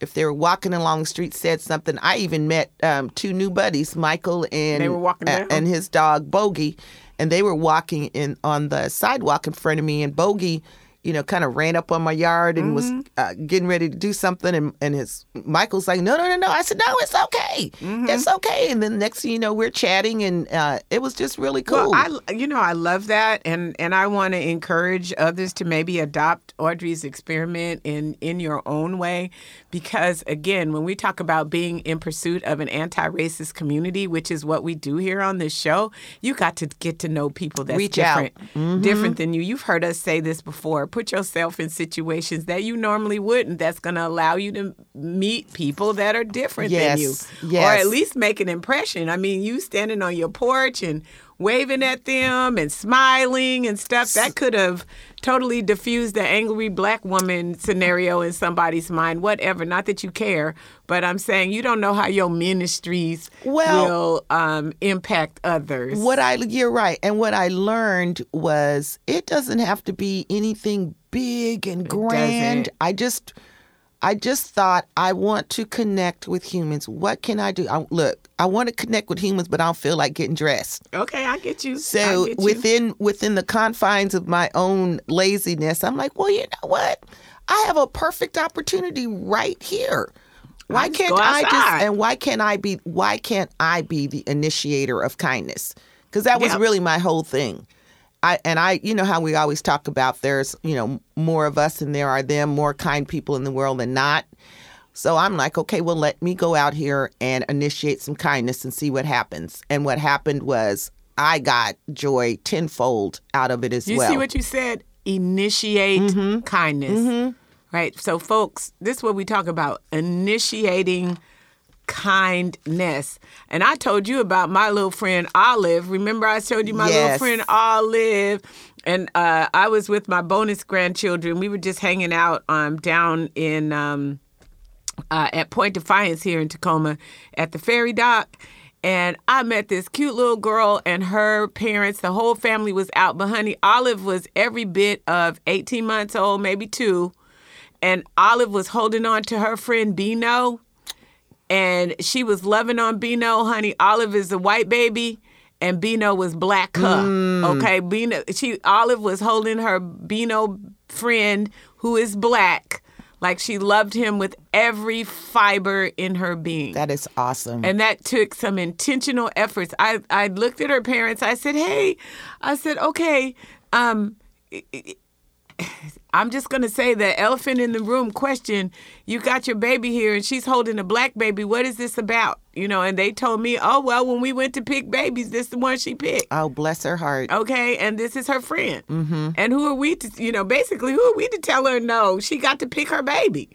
If they were walking along the street, said something. I even met um, two new buddies, Michael and They were walking uh, and his dog Bogey, and they were walking in on the sidewalk in front of me. And Bogey, you know, kind of ran up on my yard and Mm-hmm. was uh, getting ready to do something. And, and his Michael's like, no, no, no, no. I said, no, it's okay, Mm-hmm. it's okay. And then next thing you know, we're chatting, and uh, it was just really cool. Well, I you know I love that, and and I want to encourage others to maybe adopt Audrey's experiment in in your own way, because again, when we talk about being in pursuit of an anti-racist community, which is what we do here on this show, you got to get to know people that's Reach different, different than you. You've heard us say this before. Put yourself in situations that you normally wouldn't. That's going to allow you to meet people that are different than you, Yes, or at least make an impression. I mean, you standing on your porch and waving at them and smiling and stuff that could have totally diffused the angry black woman scenario in somebody's mind. Whatever. Not that you care, but I'm saying you don't know how your ministries Well- will um, impact others. What I you're right, and what I learned was it doesn't have to be anything big and grand. I just, I just thought I want to connect with humans. What can I do? I, look, I want to connect with humans, but I don't feel like getting dressed. Okay, I get you. So get you. within within the confines of my own laziness, I'm like, well, you know what? I have a perfect opportunity right here. Why can't I just and why can't I be why can't I be the initiator of kindness? Because that was Yep. really my whole thing. I and I, you know how we always talk about there's you know more of us than there are them, more kind people in the world than not. So I'm like, okay, well, let me go out here and initiate some kindness and see what happens. And what happened was I got joy tenfold out of it as You well. You see what you said? Initiate Mm-hmm. kindness. Right. So, folks, this is what we talk about initiating kindness. And I told you about my little friend Olive. Remember, I told you my little friend Olive. And uh, I was with my bonus grandchildren. We were just hanging out um, down in. Um, uh, at Point Defiance here in Tacoma at the ferry dock. And I met this cute little girl and her parents. The whole family was out. But, honey, Olive was every bit of 18 months old, maybe two. And Olive was holding on to her friend Bino. And she was loving on Bino, honey. Olive is a white baby. And Bino was black her. Okay. Bino she Olive was holding her Bino friend who is black. Like she loved him with every fiber in her being. that is awesome. And that took some intentional efforts. I, I looked at her parents. I said, "Hey," I said, "Okay, um, I'm just gonna say the elephant in the room question. You got your baby here, and she's holding a black baby. What is this about? You know?" And they told me, "Oh well, when we went to pick babies, this is the one she picked." oh, bless her heart. Okay, and this is her friend. Mm-hmm. And who are we to, you know, basically, who are we to tell her no? She got to pick her baby.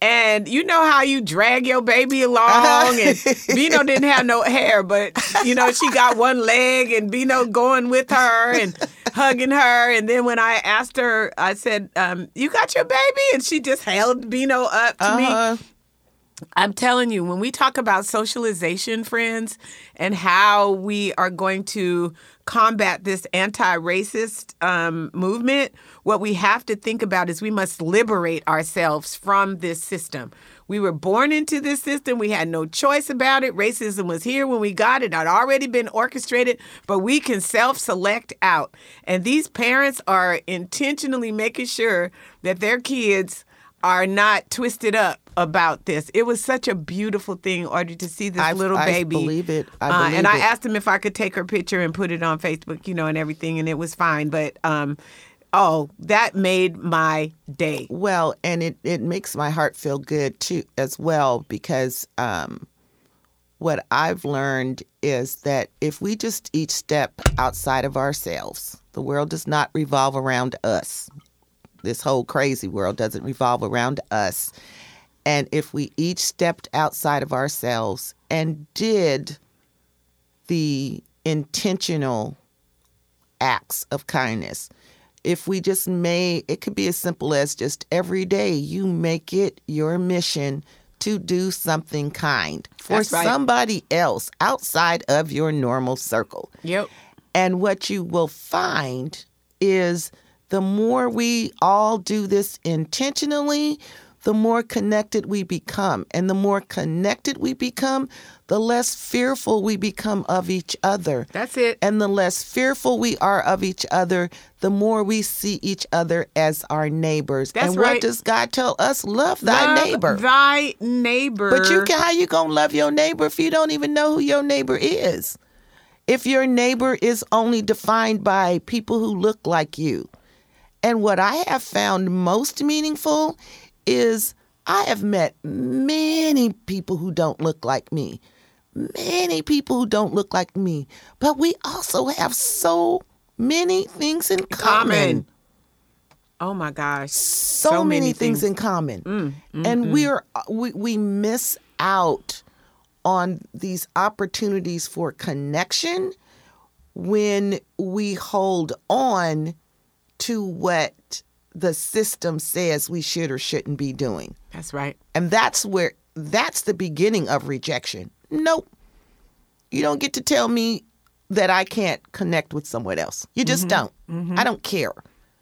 And you know how you drag your baby along, and Bino didn't have no hair, but you know she got one leg, and Bino going with her and hugging her. And then when I asked her, I said, um, "You got your baby?" and she just held Bino up to me. I'm telling you, when we talk about socialization, friends, and how we are going to combat this anti racist um, movement, what we have to think about is we must liberate ourselves from this system. We were born into this system. We had no choice about it. Racism was here when we got it. It had already been orchestrated, but we can self select out. And these parents are intentionally making sure that their kids are not twisted up about this. It was such a beautiful thing, Audrey, to see this I- little I baby. believe it. I Uh, believe and I it. asked him if I could take her picture and put it on Facebook, you know, and everything, and it was fine. But um, oh, that made my day. Well, and it, it makes my heart feel good too as well because um, what I've learned is that if we just each step outside of ourselves, the world does not revolve around us. This whole crazy world doesn't revolve around us. And if we each stepped outside of ourselves and did the intentional acts of kindness. If we just may, it could be as simple as just every day you make it your mission to do something kind for right. somebody else outside of your normal circle. Yep. And what you will find is the more we all do this intentionally, the more connected we become. And the more connected we become, the less fearful we become of each other. That's it. And the less fearful we are of each other, the more we see each other as our neighbors. That's and what does God tell us? Love thy Love neighbor. Thy neighbor. But you can, how you gonna love your neighbor if you don't even know who your neighbor is? If your neighbor is only defined by people who look like you. And what I have found most meaningful is I have met many people who don't look like me. Many people who don't look like me. But we also have so many things in common. common. Oh my gosh. so, many, things, in common, mm, mm, and mm. we are uh, we we miss out on these opportunities for connection when we hold on to what the system says we should or shouldn't be doing. That's right. And that's where that's the beginning of rejection. Nope. You don't get to tell me that I can't connect with someone else. You just mm-hmm. don't. Mm-hmm. I don't care.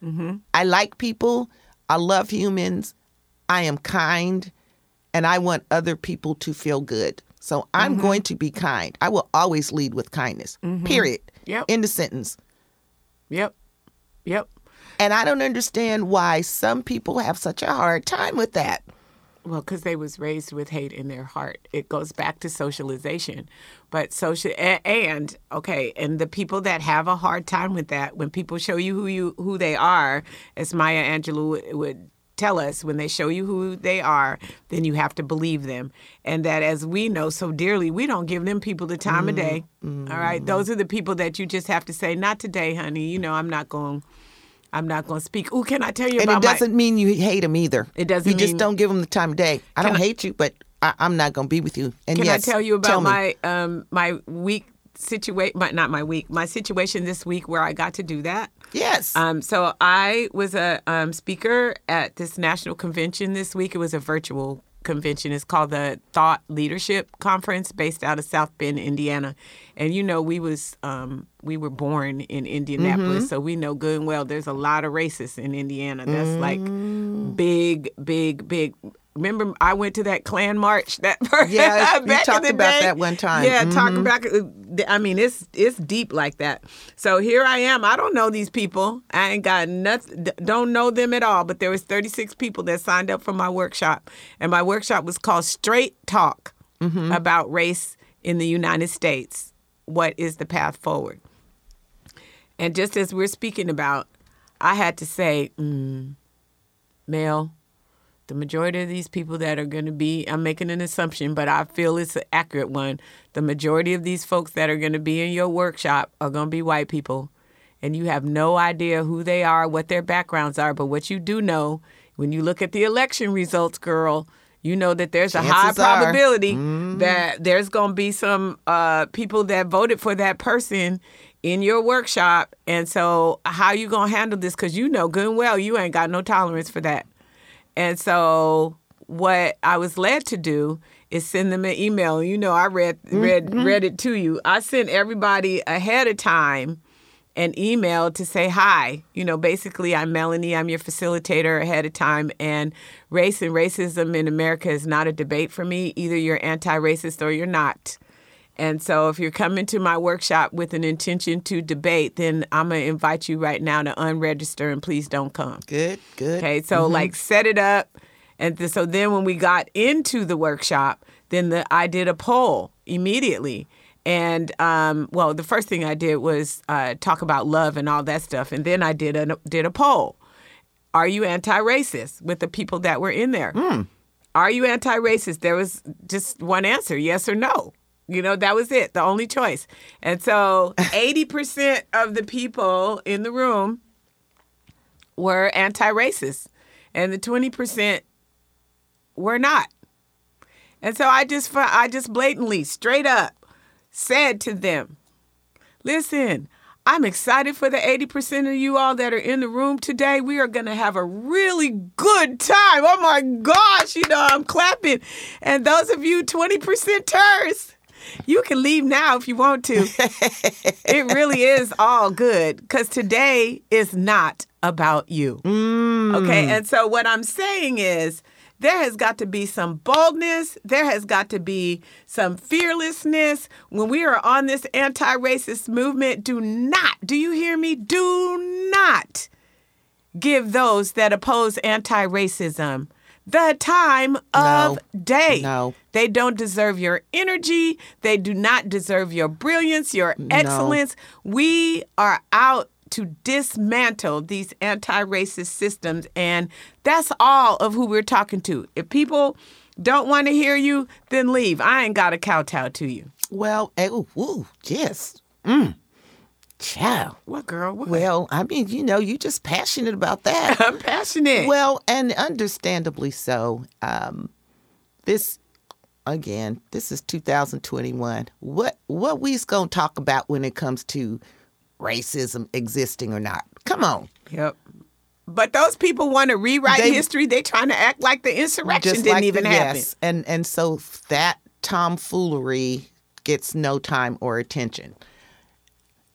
Mm-hmm. I like people. I love humans. I am kind and I want other people to feel good. So I'm going to be kind. I will always lead with kindness. Period. Yep. End of sentence. Yep. Yep. And I don't understand why some people have such a hard time with that. Well, because they was raised with hate in their heart. It goes back to socialization, but social and, okay, and the people that have a hard time with that, when people show you who you who they are, as Maya Angelou would, would tell us, when they show you who they are, then you have to believe them, and that as we know so dearly, we don't give them people the time of day. Mm, All right, mm. those are the people that you just have to say, not today, honey. You know, I'm not going. I'm not going to speak. Ooh, can I tell you And about it doesn't mean you hate him either. It doesn't You just don't give him the time of day. I don't I- hate you, but I, I'm not going to be with you. And Can yes, I tell you about tell my um my week situation? My, not my week. My situation this week where I got to do that. Yes. Um, so I was a um, speaker at this national convention this week. It was a virtual convention. It's called the Thought Leadership Conference, based out of South Bend, Indiana. And you know, we was um, we were born in Indianapolis, so we know good and well. There's a lot of racists in Indiana. That's like big, big, big. Remember, I went to that Klan march. That Yeah, you talked the about day? that one time. Yeah, Mhm. talking back. I mean, it's it's deep like that. So here I am. I don't know these people. I ain't got nothing. Don't know them at all. But there was 36 people that signed up for my workshop, and my workshop was called Straight Talk about race in the United States. What is the path forward? And just as we're speaking about, I had to say, mm, Mel, the majority of these people that are going to be, I'm making an assumption, but I feel it's an accurate one. The majority of these folks that are going to be in your workshop are going to be white people. And you have no idea who they are, what their backgrounds are. But what you do know, when you look at the election results, girl, you know that there's a high Chances probability that there's going to be some uh, people that voted for that person in your workshop. And so, how you going to handle this? Because you know good and well you ain't got no tolerance for that. And so what I was led to do is send them an email. You know, I read mm-hmm. read read it to you. I sent everybody ahead of time an email to say hi. You know, basically I'm Melanie, I'm your facilitator ahead of time and race and racism in America is not a debate for me. Either you're anti-racist or you're not. And so if you're coming to my workshop with an intention to debate, then I'm going to invite you right now to unregister and please don't come. good, good. Okay, so like set it up, and th- so then when we got into the workshop, then the I did a poll immediately, and um, well, the first thing I did was uh, talk about love and all that stuff, and then I did a did a poll. Are you anti-racist with the people that were in there? Are you anti-racist? There was just one answer, yes or no. You know, that was it, the only choice. And so 80% of the people in the room were anti-racist and the 20% were not. And so I just I just blatantly straight up said to them, "Listen, I'm excited for the 80% of you all that are in the room today. We are going to have a really good time. Oh my gosh, you know, I'm clapping. And those of you 20%ers, you can leave now if you want to. it really is all good because today is not about you. Mm. Okay. And so what I'm saying is there has got to be some boldness. There has got to be some fearlessness. When we are on this anti racist movement, do not, do you hear me? Do not give those that oppose anti racism the time of No. day. No. They don't deserve your energy. They do not deserve your brilliance, your excellence. We are out to dismantle these anti racist systems. And that's all of who we're talking to. If people don't want to hear you, then leave. I ain't got to kowtow to you. Well, eh, ooh, ooh, yes. Mm. Child. What girl? What? Well, I mean, you know, you're just passionate about that. I'm passionate. well, and understandably so. Um, this again, this is 2021. What what we's gonna talk about when it comes to racism existing or not? Come on, Yep. But those people want to rewrite They- history. They trying to act like the insurrection didn't like even the, happen. yes, and and so that tomfoolery gets no time or attention.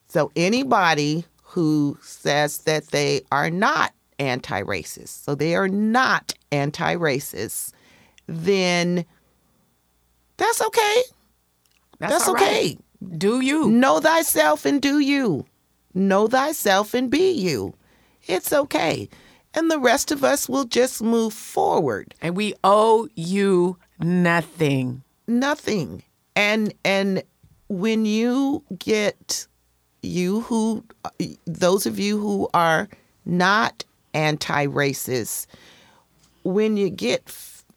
So anybody who says that they are not anti-racist, so they are not anti-racist, then that's okay. That's, right. okay. Do you? Know thyself and do you. Know thyself and be you. It's okay. And the rest of us will just move forward. And we owe you nothing. Nothing. And and when you get you who those of you who are not anti-racist when you get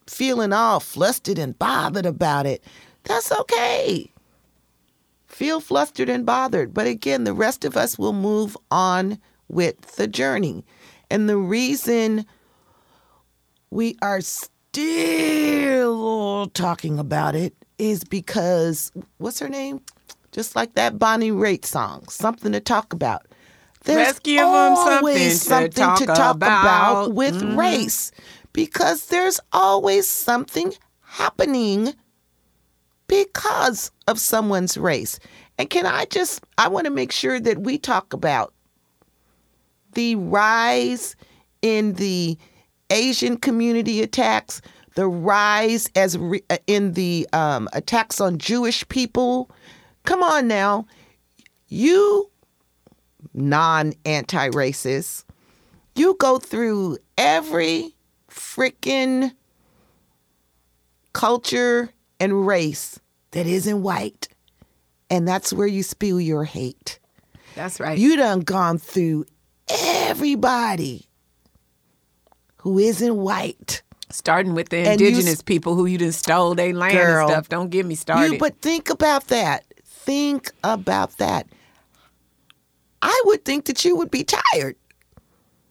feeling all flustered and bothered about it, that's okay. Feel flustered and bothered. But again, the rest of us will move on with the journey. And the reason we are still talking about it is because what's her name? Just like that Bonnie Raitt song, something to talk about. There's Let's give 'em something always to something talk to talk about, about. with Mhm. race because there's always something happening because of someone's race. And can I just, I want to make sure that we talk about the rise in the Asian community attacks, the rise as re, uh, in the um, attacks on Jewish people. Come on now, you non anti racist, you go through every freaking culture and race that isn't white. And that's where you spew your hate. That's right. You done gone through everybody who isn't white. Starting with the And you indigenous s- people who you done stole their land Girl. and stuff. Don't get me started. You, but think about that. Think about that. I would think that you would be tired.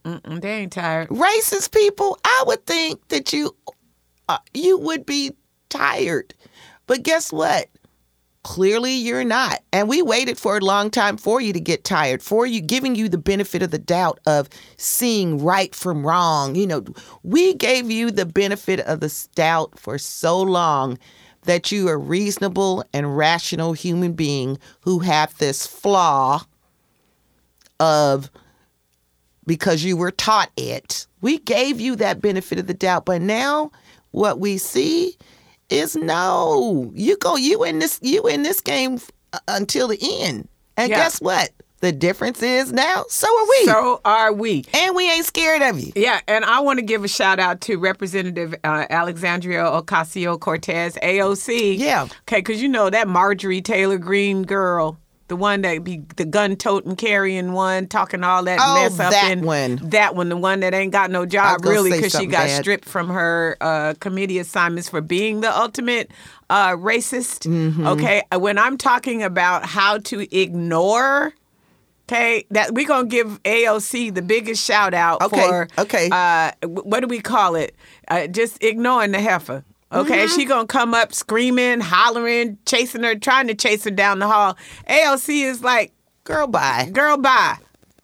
Mm-mm, they ain't tired. Racist people, I would think that you uh, you would be tired. But guess what? Clearly you're not. And we waited for a long time for you to get tired, for you giving you the benefit of the doubt of seeing right from wrong. You know, we gave you the benefit of the doubt for so long that you are a reasonable and rational human being who have this flaw of because you were taught it. We gave you that benefit of the doubt, but now what we see is no. You go you in this you in this game uh, until the end. And Yeah. guess what? The difference is now so are we. So are we. and we ain't scared of you. Yeah, and I want to give a shout out to Representative uh, Alexandria Ocasio Cortez, AOC. Yeah. Okay, because you know that Marjorie Taylor Greene girl, the one that be the gun toting carrying one, talking all that Oh, mess up. that in, one. That one, the one that ain't got no job really because she got bad. stripped from her uh, committee assignments for being the ultimate uh, racist. Mm-hmm. Okay, when I'm talking about how to ignore. Okay, that we're gonna give AOC the biggest shout out Okay, for okay. uh, what do we call it? Uh, just ignoring the heifer. Okay, Mm-hmm. she gonna come up screaming, hollering, chasing her, trying to chase her down the hall. AOC is like, Girl bye. girl, bye.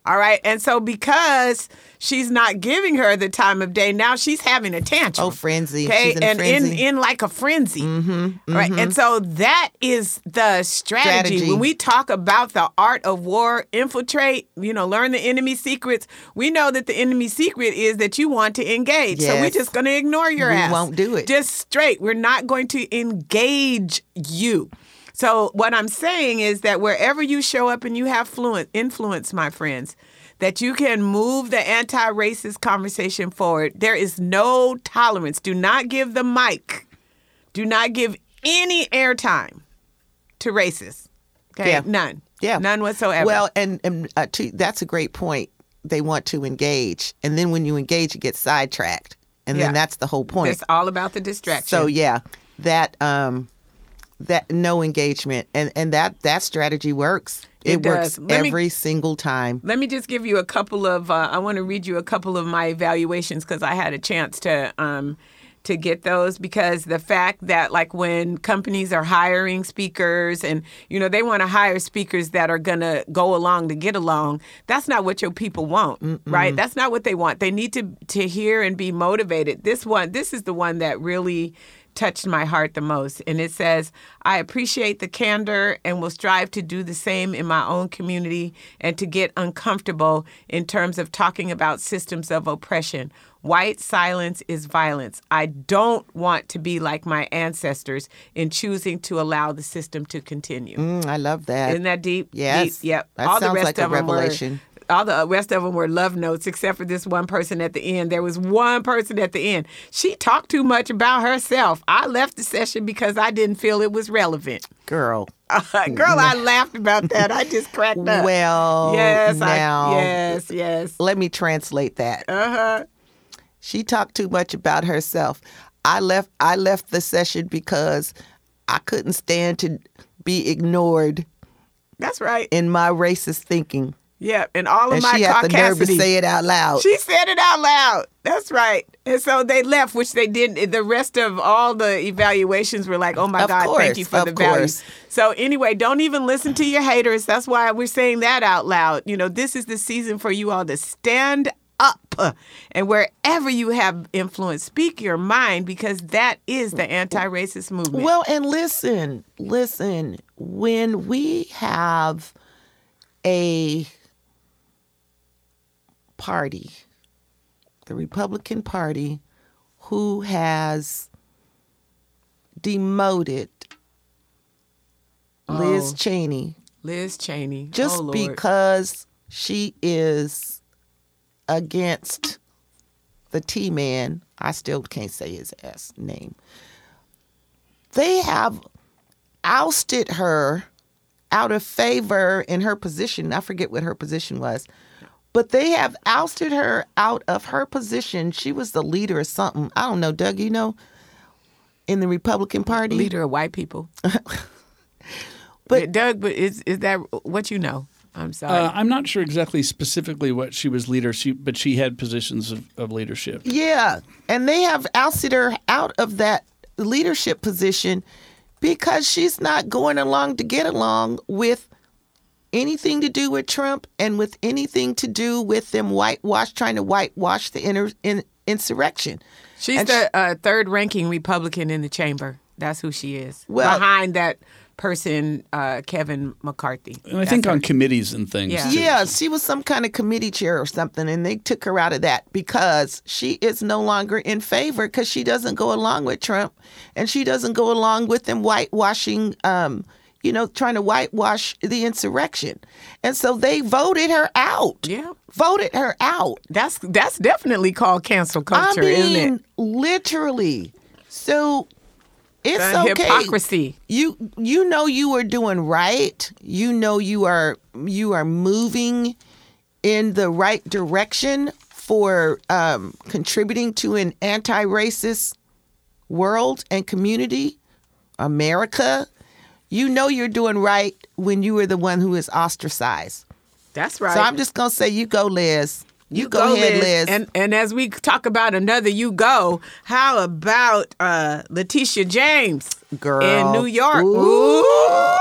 All right, and so because she's not giving her the time of day, now she's having a tantrum. Oh, frenzy. Okay, She's in and frenzy. in in like a frenzy. Mm-hmm, Right, and so that is the strategy. Strategy. When we talk about the art of war, infiltrate, you know, learn the enemy secrets. We know that the enemy secret is that you want to engage. So we're just going to ignore your We ass. won't do it. Just straight. We're not going to engage you. So what I'm saying is that wherever you show up and you have fluent influence, my friends, that you can move the anti-racist conversation forward. There is no tolerance. Do not give the mic. Do not give any airtime to racists. Okay, Yeah. none. Yeah. none whatsoever. Well, and, and uh, to, that's a great point. They want to engage. And then when you engage, you get sidetracked. And Yeah. then that's the whole point. it's all about the distraction. So yeah, that um that no engagement, and and that that strategy works. It It, works. Let me- every single time. Let me just give you a couple of. Uh, I want to read you a couple of my evaluations because I had a chance to um, to get those because the fact that like when companies are hiring speakers and you know they want to hire speakers that are gonna go along to get along. That's not what your people want, right? That's not what they want. They need to to hear and be motivated. This one, this is the one that really touched my heart the most. And it says, I appreciate the candor and will strive to do the same in my own community and to get uncomfortable in terms of talking about systems of oppression. White silence is violence. I don't want to be like my ancestors in choosing to allow the system to continue. Mm, I love that. Isn't that deep? Yes. Deep. Yep. That All the rest like a of them were- revelation. All the rest of them were love notes, except for this one person at the end. There was one person at the end. She talked too much about herself. I left the session because I didn't feel it was relevant. Girl. Girl, I laughed about that. I just cracked up. Well, yes, now I, yes, yes. let me translate that. Uh huh. She talked too much about herself. I left I left the session because I couldn't stand to be ignored That's right. in my racist thinking. Yeah, and all of And my she had the nerve to say it out loud. She said it out loud. That's right. And so they left, which they didn't. Eh, the rest of all the evaluations were like, oh my Of God, thank you for of the value. course. So anyway, don't even listen to your haters. That's why we're saying that out loud. You know, this is the season for you all to stand up. And wherever you have influence, speak your mind because that is the anti racist movement. Well, and listen, listen, when we have a party, the Republican Party, who has demoted oh. Liz Oh. Cheney Liz Cheney. Oh, just oh, because she is against the T man, I still can't say his ass name. They have ousted her out of favor in her position. I forget what her position was. But they have ousted her out of her position. She was the leader of something. I don't know, Doug, you know, in the Republican Party. leader of white people. But- Doug, but is is that what you know? I'm sorry. Uh, I'm not sure exactly specifically what she was leader, she, but she had positions of, of leadership. Yeah, and they have ousted her out of that leadership position because she's not going along to get along with anything to do with Trump and with anything to do with them whitewash trying to whitewash the inter, in, insurrection. She's and the uh, third ranking Republican in the chamber. That's who she is. Well- behind that person, uh, Kevin McCarthy. And I think her. on committees and things. Yeah. too. Yeah, she was some kind of committee chair or something, and they took her out of that because she is no longer in favor because she doesn't go along with Trump, and she doesn't go along with them whitewashing, um, you know, trying to whitewash the insurrection, and so they voted her out. Yeah. voted her out. That's that's definitely called cancel culture, I mean, isn't it? literally. So it's The okay. hypocrisy. You you know you are doing right. You know you are you are moving in the right direction for um, contributing to an anti-racist world and community, America. You know you're doing right when you are the one who is ostracized. That's right. So I'm just gonna say, you go, Liz. You, go, ahead, Liz. And and as we talk about another you go, how about uh Letitia James Girl. in New York? Ooh. Ooh.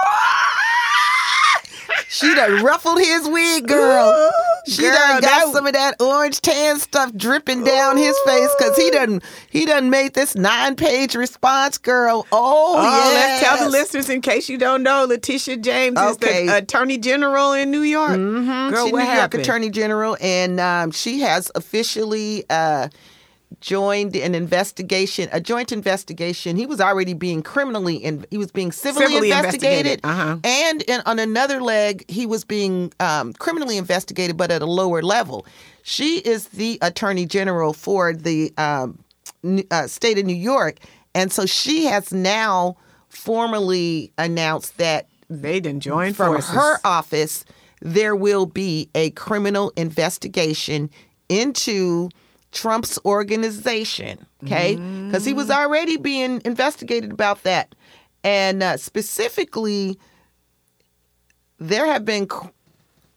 She done ruffled his wig, girl. She Girl, done got some of that orange tan stuff dripping down his face because he done he done made this nine page response, girl. Oh, Oh, yes. let's tell the listeners in case you don't know, Letitia James is the Attorney General in New York. Mhm. Girl, She's what New York happened? Attorney General, and um, she has officially uh, joined an investigation, a joint investigation. He was already being criminally, and he was being civilly, Civilly investigated, investigated, uh-huh. and in, on another leg, he was being um, criminally investigated, but at a lower level. She is the Attorney General for the um, uh, state of New York, and so she has now formally announced that They didn't join from forces. her office, there will be a criminal investigation into Trump's organization. Okay, because he was already being investigated about that, And uh, specifically, there have been c-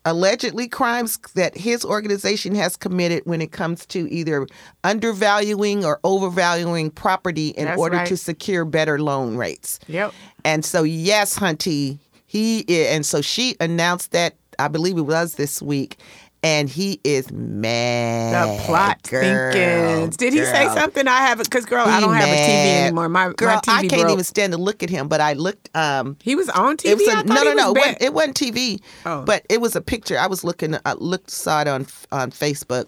allegedly crimes that his organization has committed when it comes to either undervaluing or overvaluing property in That's order right. to secure better loan rates. Yep. And so, yes, Hunty, he i- and so she announced that I believe it was this week, and he is mad. The plot girl, thinkings. Did he say something? I haven't, because girl, I don't have a TV anymore. My, girl, my TV I can't broke. even stand to look at him. But I looked. Um, He was on TV. it was a, no, he no, was no. Wasn't, it wasn't TV. Oh. But it was a picture. I was looking. I looked, saw it on on Facebook,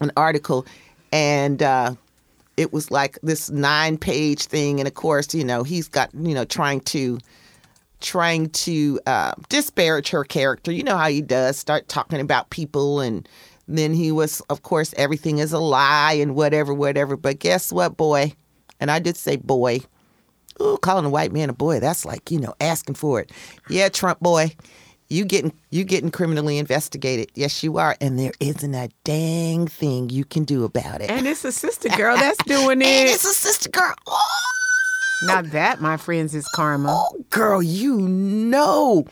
an article, and uh, it was like this nine page thing. And of course, you know, he's got you know trying to trying to uh, disparage her character. You know how he does. Start talking about people and. Then he was, of course, everything is a lie and whatever, whatever. But guess what, boy? And I did say boy. Ooh, calling a white man a boy, that's like, you know, asking for it. Yeah, Trump boy, you getting you getting criminally investigated. Yes, you are. And there isn't a dang thing you can do about it. and it's a sister girl that's doing it. And it. it's a sister girl. Oh, Now that, my friends, is karma. oh, girl, you know.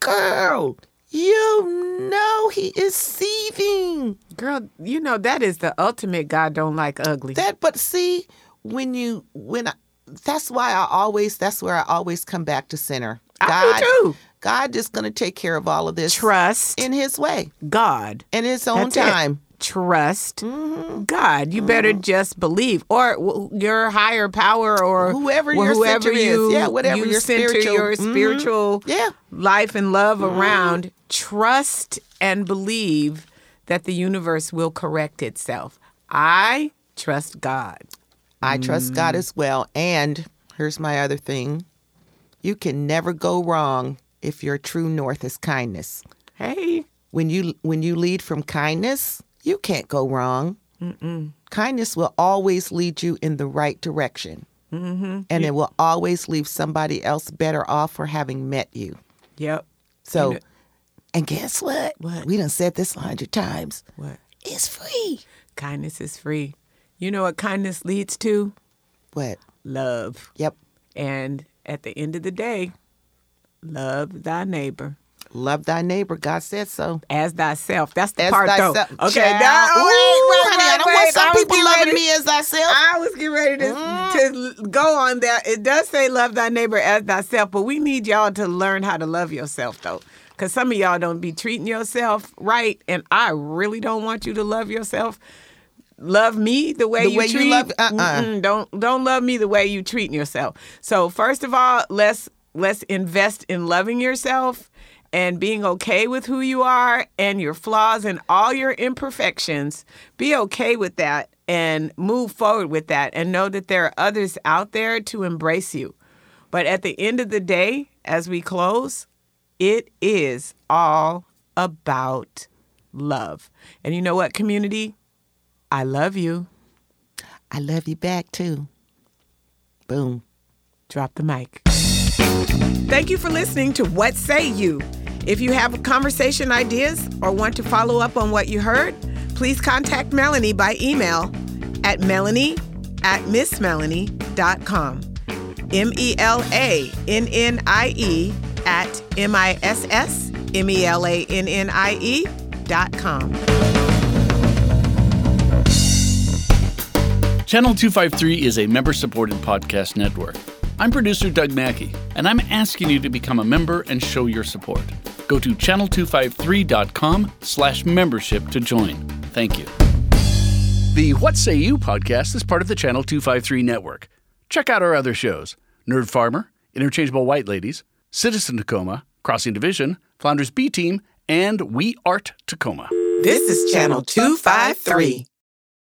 Girl, you know he is seething. Girl, you know that is the ultimate God don't like ugly. That but see, when you when I, that's why I always that's where I always come back to center. I do too. God is going to take care of all of this Trust in His way, God. in His own That's it. Trust Mm-hmm. God. You better just believe, or w- your higher power, or Whoever whoever center is. you, Yeah, whatever you your center spiritual- your Mhm. spiritual Yeah. Mm-hmm. life and love around. Trust and believe that the universe will correct itself. I trust God. I trust Mm. God as well. And here's my other thing: you can never go wrong if your true north is kindness. Hey, When you when you lead from kindness, you can't go wrong. Kindness will always lead you in the right direction, mm-hmm. and it will always leave somebody else better off for having met you. yep. So, know- and guess what? What? We done said this a hundred times. What? It's free. Kindness is free. You know what kindness leads to? What? Love. Yep. And at the end of the day, love thy neighbor Love thy neighbor. God said so. as thyself. That's the As part thyself. though. Okay, Child. now, Ooh, wait, honey, I don't wait, want some people loving ready- me as thyself. I was getting ready to, Mm. to go on that. It does say love thy neighbor as thyself, but we need y'all to learn how to love yourself though. Because some of y'all don't be treating yourself right, and I really don't want you to love yourself. Love me the way The you way you treat. love- uh-uh. Don't don't love me the way you treating yourself. So first of all, let's let's invest in loving yourself and being okay with who you are and your flaws and all your imperfections. Be okay with that and move forward with that and know that there are others out there to embrace you. But at the end of the day, as we close, it is all about love. And you know what, community? I love you. I love you back too. Boom. Drop the mic. Thank you for listening to What Say You. If you have conversation ideas or want to follow up on what you heard, please contact Melannie by email at melannie at missmelannie.com. M E L A N N I E at M I S S M E L A N N I E dot com. Channel 253 is a member supported podcast network. I'm producer Doug Mackey, and I'm asking you to become a member and show your support. Go to channel253.com slash membership to join. Thank you. The What Say You podcast is part of the Channel 253 network. Check out our other shows Nerd Farmer, Interchangeable White Ladies, Citizen Tacoma, Crossing Division, Flounders B Team, and We Art Tacoma. This is Channel 253.